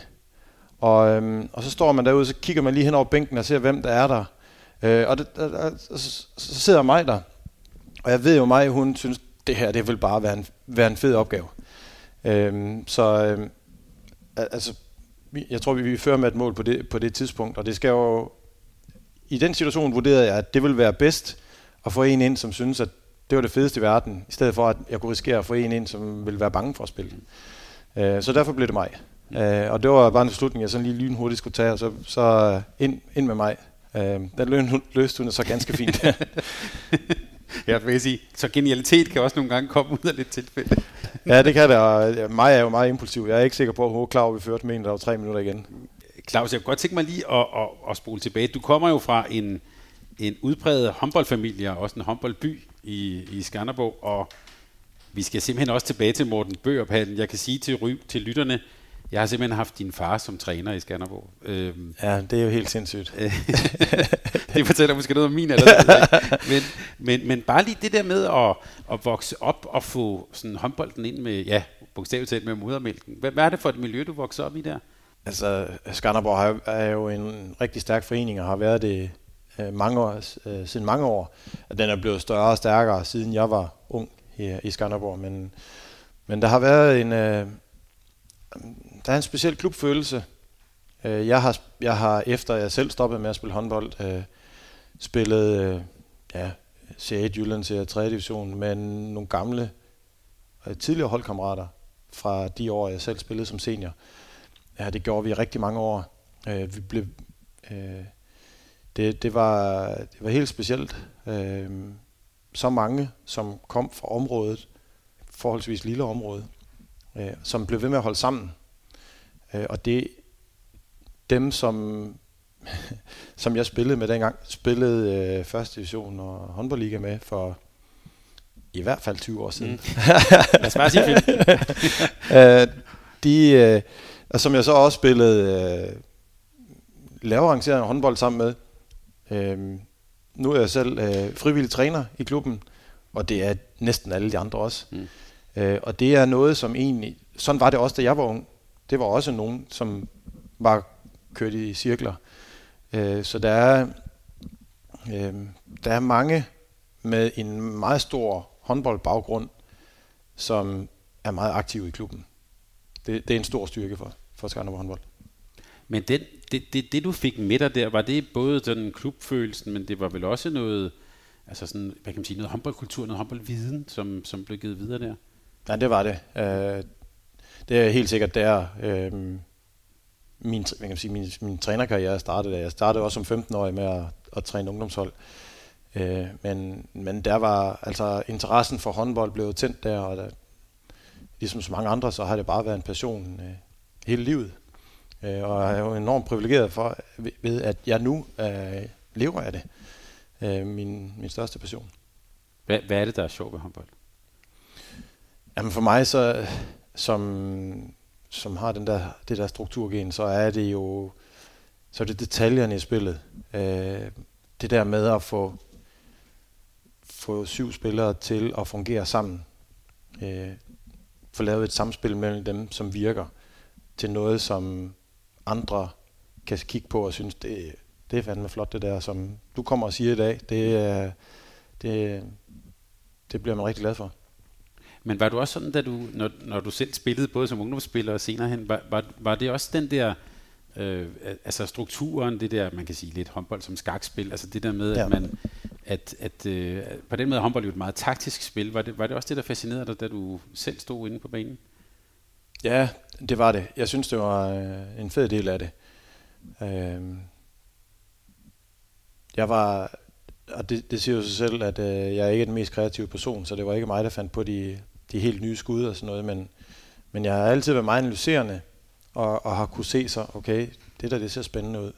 og, øhm, og så står man derude, så kigger man lige hen over bænken og ser, hvem der er der. Øh, og, det, og, og så, så sidder mig der, og jeg ved jo mig, hun synes, det her det vil bare være en, være en fed opgave. Øhm, så, øhm, altså, jeg tror, vi, vi fører med et mål på det, på det tidspunkt, og det skal jo, i den situation vurderede jeg, at det vil være bedst at få en ind, som synes, at det var det fedeste i verden, i stedet for, at jeg kunne risikere at få en ind, som ville være bange for at spille. Øh, så derfor blev det mig. Uh, og det var bare en beslutning, jeg sådan lige lynhurtigt skulle tage, og så, så ind, ind med mig. Øh, den løste hun så ganske fint. Ja, vil sige, så genialitet kan også nogle gange komme ud af lidt tilfælde. ja, det kan det, og mig er jo meget impulsiv. Jeg er ikke sikker på, at hun er klar at vi førte med en, der var tre minutter igen. Claus, jeg kunne godt tænke mig lige at, at, at spole tilbage. Du kommer jo fra en, en udpræget håndboldfamilie og også en håndboldby i, i Skanderborg, og vi skal simpelthen også tilbage til Morten Bøgerpallen. Jeg kan sige til, ry, til lytterne, jeg har simpelthen haft din far som træner i Skanderborg. Øhm, ja, det er jo helt sindssygt. det fortæller måske noget om min alder. men, men, men bare lige det der med at, at vokse op og få sådan håndbolden ind med, ja, bogstaveligt talt med modermælken. Hvad, hvad er det for et miljø, du voksede op i der? Altså, Skanderborg er jo en rigtig stærk forening og har været det øh, mange år, øh, siden mange år. At den er blevet større og stærkere, siden jeg var ung her i Skanderborg. Men, men der har været en, øh, der er en speciel klubfølelse. Øh, jeg har, jeg har, efter jeg selv stoppede med at spille håndbold, øh, spillet øh, ja, C1 Jylland til 3. division men nogle gamle øh, tidligere holdkammerater fra de år, jeg selv spillede som senior. Ja, det gjorde vi rigtig mange år. Øh, vi blev, øh, det, det, var, det var helt specielt. Øh, så mange, som kom fra området, forholdsvis lille område, øh, som blev ved med at holde sammen. Øh, og det dem, som, som jeg spillede med dengang, spillede øh, første division og håndboldliga med for i hvert fald 20 år siden. Mm. Lad os bare sige øh, de, øh, og som jeg så også spillede øh, lavere arrangeret håndbold sammen med. Øh, nu er jeg selv øh, frivillig træner i klubben, og det er næsten alle de andre også. Mm. Øh, og det er noget, som egentlig, sådan var det også, da jeg var ung. Det var også nogen, som var kørt i cirkler. Øh, så der er, øh, der er mange med en meget stor håndboldbaggrund, som er meget aktive i klubben. Det, det er en stor styrke for, for Skanderborg håndbold. Men den, det, det, det, du fik med dig der, var det både sådan klubfølelsen, men det var vel også noget, altså sådan, hvad kan man sige, noget håndboldkultur, noget håndboldviden, som, som blev givet videre der? Ja, det var det. Øh, det er helt sikkert der, øh, min, man kan sige, min, min trænerkarriere startede. Jeg startede også som 15-årig med at, at træne ungdomshold. Øh, men, men der var, altså interessen for håndbold blev tændt der, og der, ligesom så mange andre, så har det bare været en passion øh, hele livet. Øh, og jeg er jo enormt privilegeret for, ved at jeg nu øh, lever af det. Øh, min, min største passion. Hvad, hvad er det, der er sjovt ved håndbold? Jamen for mig, så som, som har den der, det der strukturgen, så er det jo så er det detaljerne i spillet. Øh, det der med at få, få syv spillere til at fungere sammen. Øh, få lavet et samspil mellem dem, som virker, til noget, som andre kan kigge på og synes, det, det er fandme flot det der, som du kommer og siger i dag. Det, det, det bliver man rigtig glad for. Men var du også sådan, da du, når, når du selv spillede, både som ungdomsspiller og senere hen, var, var, var det også den der, øh, altså strukturen, det der, man kan sige lidt håndbold som skakspil, altså det der med, ja. at man, at, at øh, på den måde håndbold jo et meget taktisk spil. Var det, var det også det, der fascinerede dig, da du selv stod inde på banen? Ja, det var det. Jeg synes, det var øh, en fed del af det. Øh, jeg var, og det, det siger jo sig selv, at øh, jeg er ikke den mest kreative person, så det var ikke mig, der fandt på de, de helt nye skud og sådan noget, men, men jeg har altid været meget analyserende, og, og har kunne se sig, okay, det der, det ser spændende ud.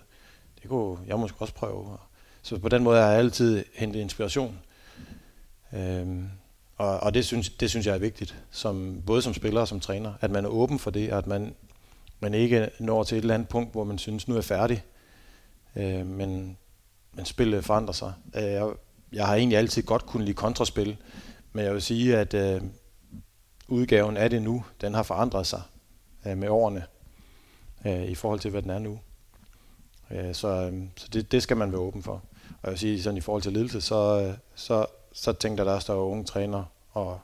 Det kunne jeg måske også prøve. Så på den måde har jeg altid hentet inspiration. Øhm, og, og det, synes, det synes jeg er vigtigt, som, både som spiller og som træner, at man er åben for det, at man, man ikke når til et eller andet punkt, hvor man synes, nu er færdig. Øh, men, men spillet forandrer sig. Øh, jeg, jeg har egentlig altid godt kunne lide kontraspil, men jeg vil sige, at øh, udgaven af det nu, den har forandret sig øh, med årene øh, i forhold til, hvad den er nu. Øh, så øh, så det, det skal man være åben for. Og jeg vil sige, sådan i forhold til ledelse, så, øh, så, så tænker jeg, der er større unge træner, og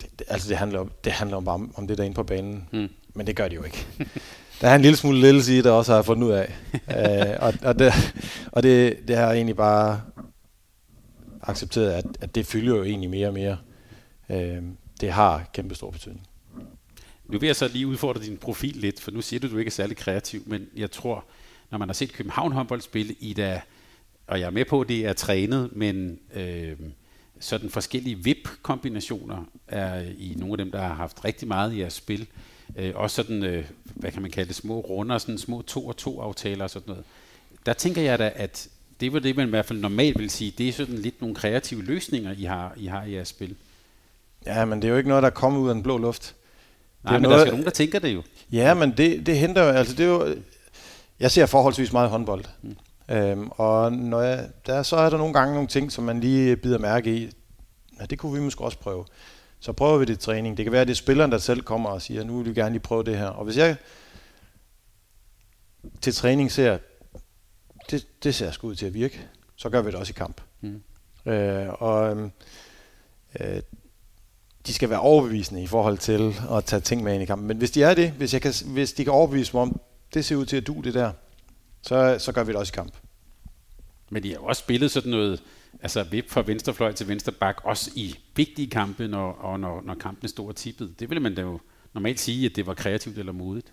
det, det, altså det handler, om, det handler om bare om, det der inde på banen. Mm. Men det gør de jo ikke. der er en lille smule ledelse i det også, har fundet ud af. øh, og og, det, og det, det har jeg egentlig bare accepteret, at, at det fylder jo egentlig mere og mere. Øh, det har kæmpe stor betydning. Nu vil jeg så lige udfordre din profil lidt, for nu siger du, at du ikke er særlig kreativ, men jeg tror, når man har set København håndbold spille i da, og jeg er med på, at det er trænet, men øh, sådan forskellige VIP-kombinationer er i nogle af dem, der har haft rigtig meget i jeres spil. Øh, også sådan, øh, hvad kan man kalde det, små runder, sådan små to og to aftaler og sådan noget. Der tænker jeg da, at det var det, man i hvert fald normalt vil sige, det er sådan lidt nogle kreative løsninger, I har I, har i jeres spil. Ja, men det er jo ikke noget, der kommer ud af den blå luft. Nej, men noget, der skal nogen, der tænker det jo. Ja, men det, det henter jo, altså det er jo, jeg ser forholdsvis meget håndbold. Mm. Øhm, og når jeg, der, så er der nogle gange nogle ting, som man lige bider mærke i. Ja, det kunne vi måske også prøve. Så prøver vi det i træning. Det kan være, at det er spilleren, der selv kommer og siger, nu vil vi gerne lige prøve det her. Og hvis jeg til træning ser, det, det ser sgu ud til at virke, så gør vi det også i kamp. Mm. Øh, og øhm, øh, de skal være overbevisende i forhold til at tage ting med ind i kampen. Men hvis de er det, hvis, jeg kan, hvis de kan overbevise mig om, det ser ud til at du det der, så, så gør vi det også i kamp. Men de har jo også spillet sådan noget, altså vip fra venstrefløj til venstre bak, også i vigtige kampe, når, og når, når kampen stod og tippet. Det ville man da jo normalt sige, at det var kreativt eller modigt.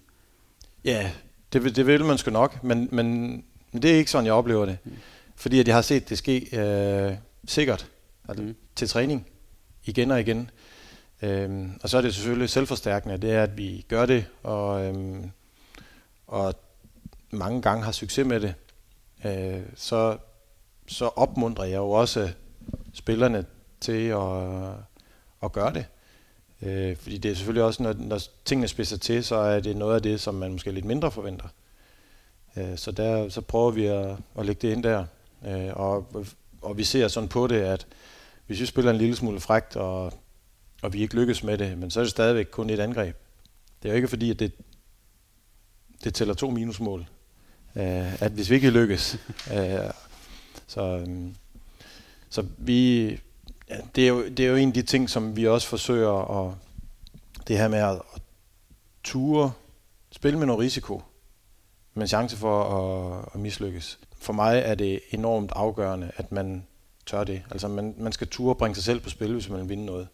Ja, det, det vil man sgu nok, men, men, men det er ikke sådan, jeg oplever det. Mm. Fordi at jeg har set det ske øh, sikkert altså, mm. til træning igen og igen. Øhm, og så er det selvfølgelig selvforstærkende, det er, at vi gør det, og, øhm, og mange gange har succes med det. Øh, så, så opmuntrer jeg jo også spillerne til at, at gøre det. Øh, fordi det er selvfølgelig også, når, når tingene spidser til, så er det noget af det, som man måske lidt mindre forventer. Øh, så der så prøver vi at, at lægge det ind der. Øh, og, og vi ser sådan på det, at hvis vi spiller en lille smule frægt, og, og vi ikke lykkes med det, men så er det stadigvæk kun et angreb. Det er jo ikke fordi, at det, det tæller to minusmål. Øh, at hvis vi ikke lykkes. øh, så, øhm, så vi, ja, det, er jo, det er jo en af de ting, som vi også forsøger at, det her med at, at ture, spille med noget risiko, med chance for at, at mislykkes. For mig er det enormt afgørende, at man tør det. Altså man, man skal ture bringe sig selv på spil, hvis man vil vinde noget.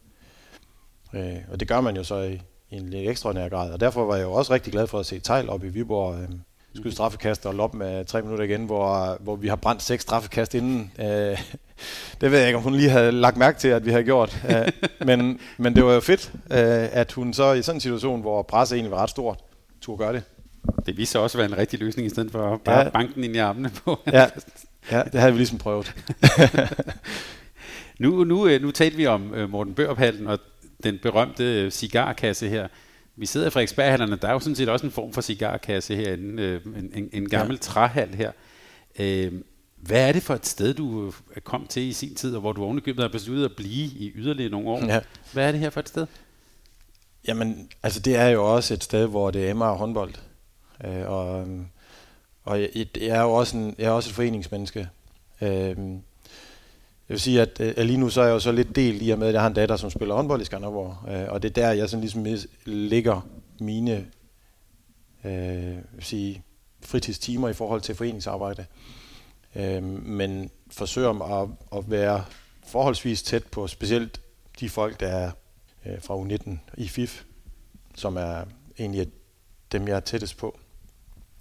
Øh, og det gør man jo så i, i en lidt ekstraordinær grad. Og derfor var jeg jo også rigtig glad for at se Tejl op i Viborg øh, skyde straffekast og lop med tre minutter igen, hvor, hvor vi har brændt seks straffekast inden. Øh, det ved jeg ikke, om hun lige havde lagt mærke til, at vi havde gjort. Øh, men, men det var jo fedt, øh, at hun så i sådan en situation, hvor presset egentlig var ret stort, turde gøre det. Det viser også at være en rigtig løsning, i stedet for bare ja. banken ind i armene på. ja, ja, det havde vi ligesom prøvet. nu, nu, øh, nu talte vi om øh, Morten Børphalten og den berømte cigarkasse her. Vi sidder i Frederiksberghallerne, der er jo sådan set også en form for cigarkasse herinde, øh, en, en, en gammel ja. træhal her. Øh, hvad er det for et sted, du kom til i sin tid, og hvor du ovenikøbet har besluttet at blive i yderligere nogle år? Ja. Hvad er det her for et sted? Jamen, altså det er jo også et sted, hvor det er MR håndbold. Øh, og og jeg, jeg, er jo også, en, jeg er også et foreningsmenneske. Øh, jeg vil sige, at øh, lige nu så er jeg jo så lidt delt i og med, at jeg har en datter, som spiller håndbold i Skanderborg. Øh, og det er der, jeg sådan ligesom ligger mine øh, sige, fritidstimer i forhold til foreningsarbejde. Øh, men forsøger at, at være forholdsvis tæt på specielt de folk, der er øh, fra U19 i FIF, som er egentlig dem, jeg er tættest på.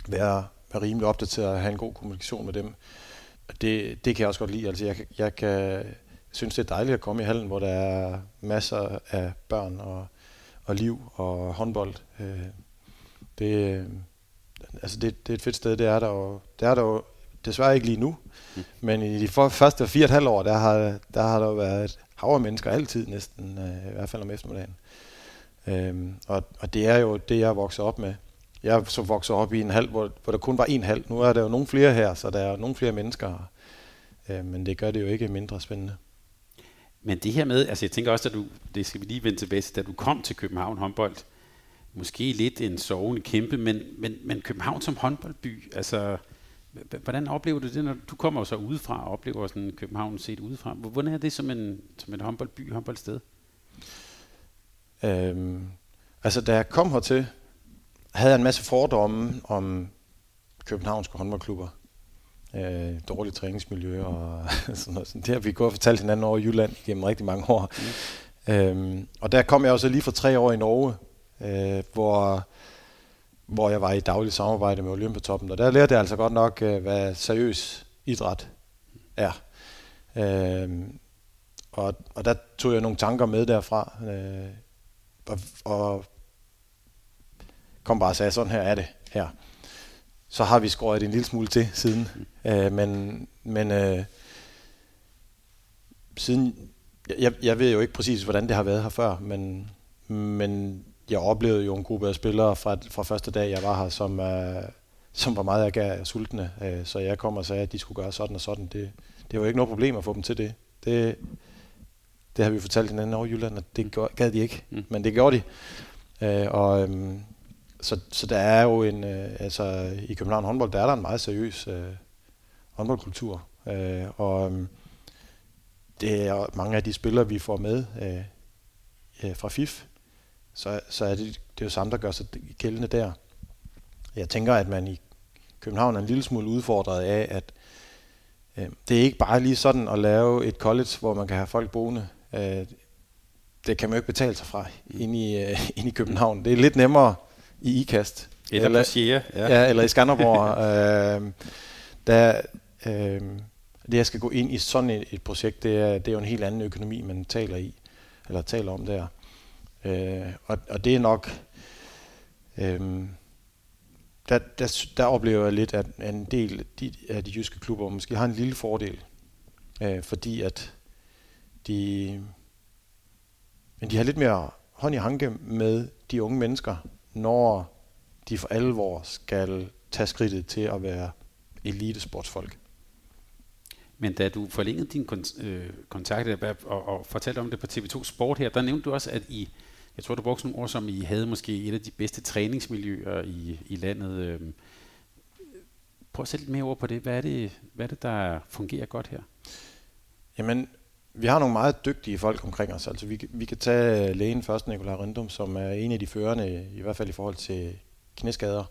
Være, være rimelig opdateret og have en god kommunikation med dem det, det kan jeg også godt lide. Altså, jeg, jeg kan synes, det er dejligt at komme i hallen, hvor der er masser af børn og, og liv og håndbold. Øh, det, altså det, det er et fedt sted, det er der jo, det er der jo desværre ikke lige nu, mm. men i de for, første fire og et halvt år, der har, der har der været et hav af mennesker altid næsten, øh, i hvert fald om eftermiddagen. Øhm, og, og det er jo det, jeg er vokset op med jeg så vokset op i en hal, hvor, hvor der kun var en hal. Nu er der jo nogle flere her, så der er nogle flere mennesker. Øh, men det gør det jo ikke mindre spændende. Men det her med, altså jeg tænker også, at du, det skal vi lige vende tilbage til, da du kom til København håndbold, måske lidt en sovende kæmpe, men, men, men København som håndboldby, altså hvordan oplever du det, når du kommer så udefra og oplever sådan København set udefra? Hvordan er det som en, som en håndboldby, håndboldsted? Øhm, altså da jeg kom hertil, havde jeg en masse fordomme om københavnske håndboldklubber. Øh, dårligt træningsmiljø og sådan noget. Det har vi gået og fortalt hinanden over i Jylland gennem rigtig mange år. Mm. Øhm, og der kom jeg også lige for tre år i Norge, øh, hvor, hvor jeg var i daglig samarbejde med Olympiatoppen. Og der lærte jeg altså godt nok, øh, hvad seriøs idræt er. Øhm, og, og der tog jeg nogle tanker med derfra. Øh, og, og kom bare og sagde, sådan her er det her. Så har vi skåret en lille smule til siden. Øh, men men øh, siden, jeg, jeg ved jo ikke præcis, hvordan det har været her før, men, men jeg oplevede jo en gruppe af spillere fra, fra første dag, jeg var her, som, øh, som var meget agar sultne. Øh, så jeg kom og sagde, at de skulle gøre sådan og sådan. Det, det var ikke noget problem at få dem til det. Det, det har vi fortalt hinanden over i Jylland, at det gad de ikke, mm. men det gjorde de. Øh, og, øhm, så, så der er jo en, øh, altså i København håndbold, der er der en meget seriøs øh, håndboldkultur. Øh, og øh, det er mange af de spillere, vi får med øh, øh, fra FIF, så, så er det, det er jo samme, der gør sig gældende der. Jeg tænker, at man i København er en lille smule udfordret af, at øh, det er ikke bare lige sådan at lave et college, hvor man kan have folk boende. Øh, det kan man jo ikke betale sig fra ind i, øh, ind i København. Det er lidt nemmere i IKAST. Eller, eller på Sjære, ja. ja. eller i Skanderborg. øh, der, øh, det at skal gå ind i sådan et, et projekt, det er, det er jo en helt anden økonomi, man taler i, eller taler om der. Øh, og, og det er nok, øh, der, der, der oplever jeg lidt, at en del af de, af de jyske klubber måske har en lille fordel, øh, fordi at de, men de har lidt mere hånd i hanke med de unge mennesker, når de for alvor skal tage skridtet til at være elitesportsfolk. Men da du forlængede din øh, kontakt og, og fortalte om det på TV2 Sport her, der nævnte du også, at I, jeg tror du brugte nogle ord som, I havde måske et af de bedste træningsmiljøer i, i landet. Øh. Prøv at sætte lidt mere ord på det. Hvad er det, hvad er det der fungerer godt her? Jamen, vi har nogle meget dygtige folk omkring os. Altså, vi, vi kan tage øh, lægen først, Nikolaj Rindum, som er en af de førende, i hvert fald i forhold til knæskader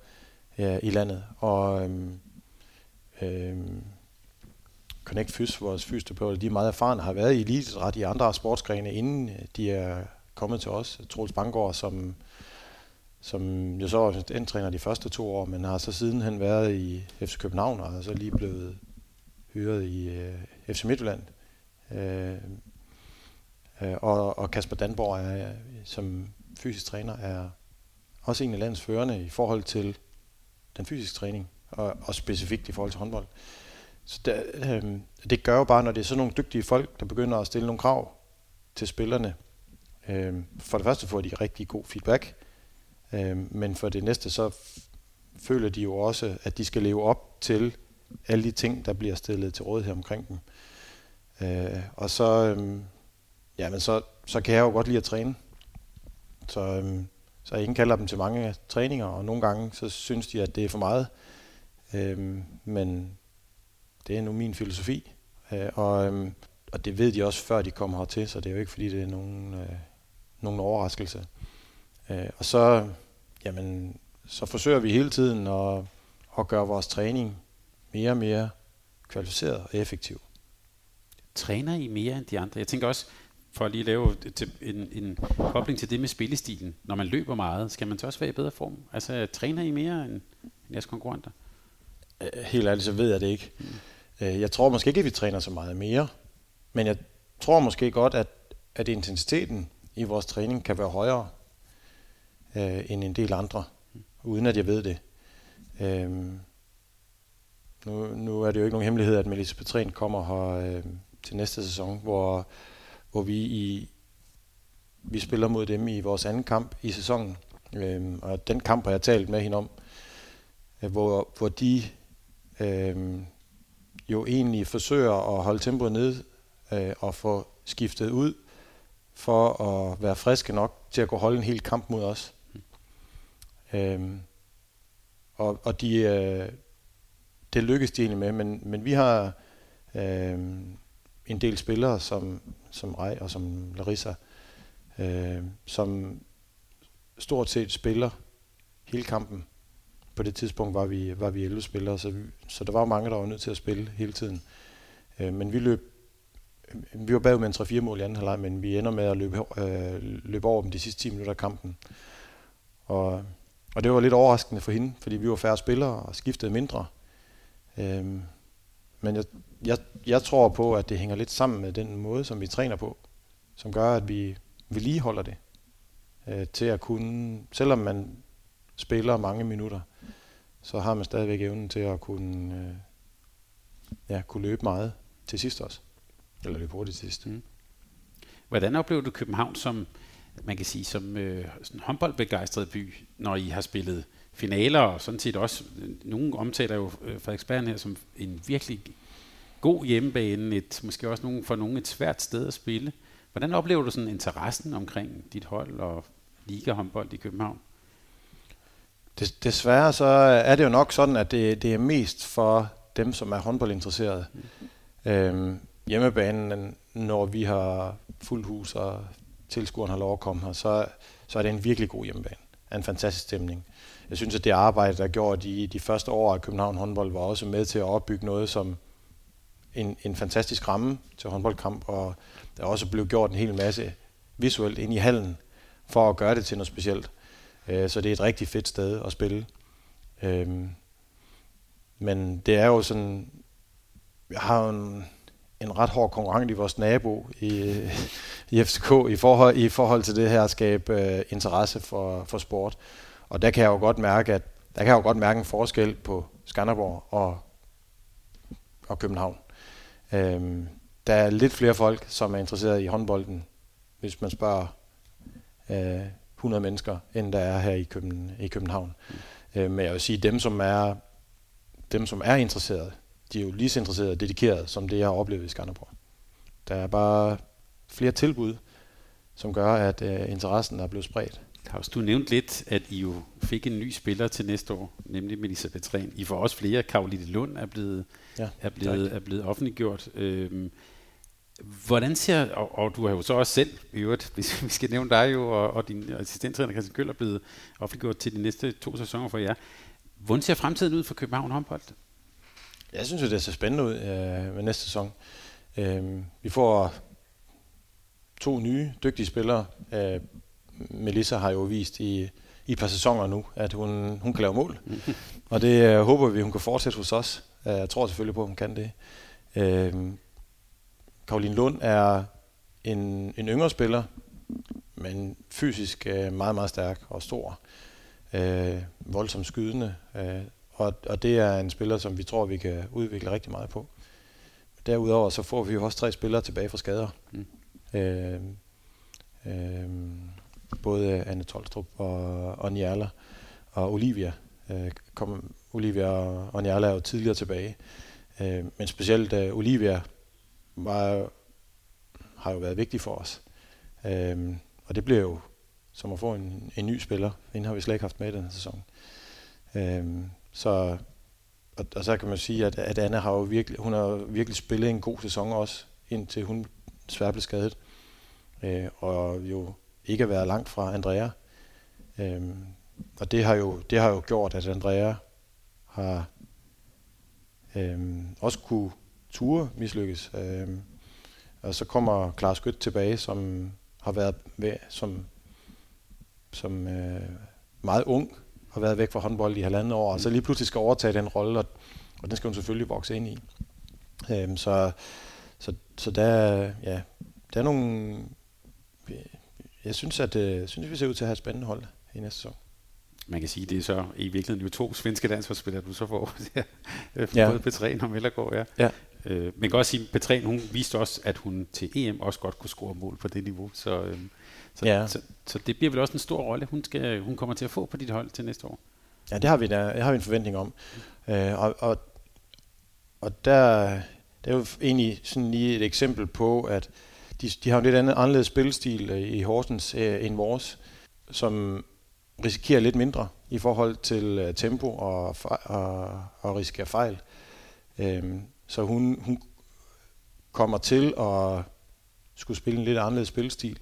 ja, i landet. Og øhm, øhm, Connect Fys, vores fysioterapeut, de er meget erfarne, har været i elitidræt i andre sportsgrene, inden øh, de er kommet til os. Troels Bangård, som, som jo så var træner de første to år, men har så sidenhen været i FC København, og er så lige blevet hyret i øh, FC Midtjylland. Øh, øh, og, og Kasper Danborg, er, som fysisk træner, er også en af landets førende i forhold til den fysiske træning, og, og specifikt i forhold til håndbold. Så det, øh, det gør jo bare, når det er sådan nogle dygtige folk, der begynder at stille nogle krav til spillerne. Øh, for det første får de rigtig god feedback, øh, men for det næste så føler de jo også, at de skal leve op til alle de ting, der bliver stillet til rådighed omkring dem. Øh, og så, øh, ja, men så, så kan jeg jo godt lide at træne. Så, øh, så jeg indkalder dem til mange træninger, og nogle gange så synes de, at det er for meget. Øh, men det er nu min filosofi. Øh, og, øh, og det ved de også, før de kommer hertil, så det er jo ikke, fordi det er nogen, øh, nogen overraskelse. Øh, og så, jamen, så forsøger vi hele tiden at, at gøre vores træning mere og mere kvalificeret og effektiv. Træner I mere end de andre? Jeg tænker også, for at lige lave en, en kobling til det med spillestilen. Når man løber meget, skal man så også være i bedre form? Altså, træner I mere end, end jeres konkurrenter? Helt ærligt, så ved jeg det ikke. Mm. Jeg tror måske ikke, at vi træner så meget mere. Men jeg tror måske godt, at, at intensiteten i vores træning kan være højere øh, end en del andre, uden at jeg ved det. Øhm, nu, nu er det jo ikke nogen hemmelighed, at Melissa Petrin kommer her øh, til næste sæson, hvor hvor vi i vi spiller mod dem i vores anden kamp i sæsonen. Øhm, og den kamp har jeg talt med hende om, øh, hvor, hvor de øhm, jo egentlig forsøger at holde tempoet nede øh, og få skiftet ud for at være friske nok til at kunne holde en hel kamp mod os. Øhm, og, og de, øh, det lykkes de egentlig med, men, men vi har øh, en del spillere, som, som Rej og som Larissa, øh, som stort set spiller hele kampen. På det tidspunkt var vi, var vi 11 spillere, så, vi, så der var mange, der var nødt til at spille hele tiden. Øh, men vi løb vi var bagud med en 3-4 mål i anden halvleg, men vi ender med at løbe, øh, løbe over dem de sidste 10 minutter af kampen. Og, og det var lidt overraskende for hende, fordi vi var færre spillere og skiftede mindre. Øh, men jeg, jeg, jeg tror på, at det hænger lidt sammen med den måde, som vi træner på, som gør, at vi vedligeholder det øh, til at kunne, selvom man spiller mange minutter, så har man stadigvæk evnen til at kunne, øh, ja, kunne løbe meget til sidst også. Eller løbe hurtigt til sidst. Mm. Hvordan oplever du København som, man kan sige, som øh, sådan håndboldbegejstret by, når I har spillet finaler, og sådan set også, øh, nogen omtaler jo øh, Frederiksberg her som en virkelig god hjemmebane, et, måske også nogen, for nogen et svært sted at spille. Hvordan oplever du sådan interessen omkring dit hold og liga-håndbold i København? Des, desværre så er det jo nok sådan, at det, det er mest for dem, som er håndboldinteresserede. Mm. Øhm, hjemmebanen, når vi har fuld hus, og tilskueren har lov at komme her, så, så er det en virkelig god hjemmebane. En fantastisk stemning. Jeg synes, at det arbejde, der er gjort i de første år af København håndbold, var også med til at opbygge noget som en, en fantastisk ramme til håndboldkamp, og der er også blevet gjort en hel masse visuelt ind i hallen, for at gøre det til noget specielt. Øh, så det er et rigtig fedt sted at spille. Øh, men det er jo sådan, jeg har en, en ret hård konkurrent i vores nabo i, i FCK i forhold, i forhold til det her at skabe øh, interesse for, for sport. Og der kan jeg jo godt mærke, at der kan jeg jo godt mærke en forskel på Skanderborg og, og København. Øhm, der er lidt flere folk, som er interesseret i håndbolden, hvis man spørger øh, 100 mennesker, end der er her i, Køben, i København. Mm. Øh, men jeg vil sige, dem som er dem, som er interesserede, de er jo lige så interesserede og dedikerede, som det, jeg har oplevet i Skanderborg. Der er bare flere tilbud, som gør, at øh, interessen er blevet spredt. Claus, du nævnte lidt, at I jo fik en ny spiller til næste år, nemlig Melissa Betræn. I får også flere. Karoline Lund er blevet, ja, er blevet, er blevet offentliggjort. Øhm, hvordan ser, og, og du har jo så også selv, i øvrigt, hvis vi skal nævne dig jo, og, og din assistenttræner Christian Køller er blevet offentliggjort til de næste to sæsoner for jer. Hvordan ser fremtiden ud for København håndbold? Jeg synes, det ser spændende ud øh, med næste sæson. Øh, vi får to nye dygtige spillere. Øh, Melissa har jo vist i, i et par sæsoner nu, at hun, hun kan lave mål. og det øh, håber vi, hun kan fortsætte hos os. Øh, jeg tror selvfølgelig på, at hun kan det. Øh, Karoline Lund er en, en yngre spiller, men fysisk øh, meget, meget stærk og stor. Øh, voldsomt skydende. Øh, og, og det er en spiller, som vi tror, vi kan udvikle rigtig meget på. Derudover så får vi jo også tre spillere tilbage fra skader. Mm. Øh, øh, både Anne Tolstrup og, og Njerla og Olivia. Øh, kom, Olivia og, og Njerla er jo tidligere tilbage. Øh, men specielt øh, Olivia var, har jo været vigtig for os. Øh, og det bliver jo som at få en, en ny spiller. Den har vi slet ikke haft med i den sæson. Øh, så, og, og, så kan man sige, at, at Anna har jo virkelig, hun har virkelig spillet en god sæson også, indtil hun svært blev skadet. Øh, og jo ikke været langt fra Andrea. Øh, og det har, jo, det har jo gjort, at Andrea har øhm, også kunne ture mislykkes. Øhm, og så kommer Klaas Gødt tilbage, som har været med, som, som øh, meget ung, har været væk fra håndbold i halvandet år, og så lige pludselig skal overtage den rolle, og, og den skal hun selvfølgelig vokse ind i. Øhm, så, så, så der, ja, der er nogle jeg synes, at øh, synes, vi ser ud til at have et spændende hold i næste sæson. Man kan sige, det er så i virkeligheden jo to svenske landsholdsspillere, du så får. ja. Både Petræn og Mellergaard, ja. ja. Øh, man kan også sige, at Petræn, hun viste også, at hun til EM også godt kunne score mål på det niveau. Så, øh, så, ja. så, så, det bliver vel også en stor rolle, hun, skal, hun kommer til at få på dit hold til næste år. Ja, det har vi, der, det har vi en forventning om. Øh, og, og, og der, det er jo egentlig sådan lige et eksempel på, at de, de har en lidt andet, anderledes spilstil øh, i Horsens øh, end vores, som risikerer lidt mindre i forhold til øh, tempo og, og, og risikerer fejl. Øhm, så hun, hun kommer til at skulle spille en lidt anderledes spilstil,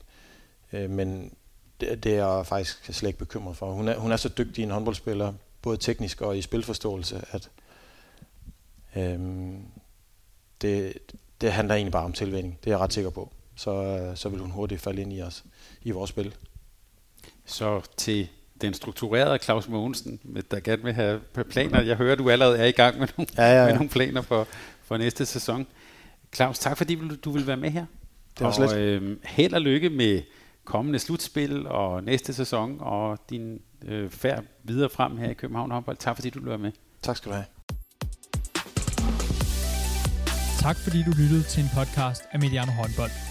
øh, men det, det er jeg faktisk slet ikke bekymret for. Hun er, hun er så dygtig en håndboldspiller, både teknisk og i spilforståelse, at øhm, det, det handler egentlig bare om tilvænning. Det er jeg ret sikker på så, øh, så vil hun hurtigt falde ind i os, i vores spil. Så til den strukturerede Claus Mogensen, der gerne vil have planer. Jeg hører, at du allerede er i gang med nogle, ja, ja, ja. med nogle planer for, for næste sæson. Claus, tak fordi du vil være med her. Det var og øh, held og lykke med kommende slutspil og næste sæson og din øh, færd videre frem her i København håndbold. Tak fordi du blev med. Tak skal du have. Tak fordi du lyttede til en podcast af Mediano Håndbold.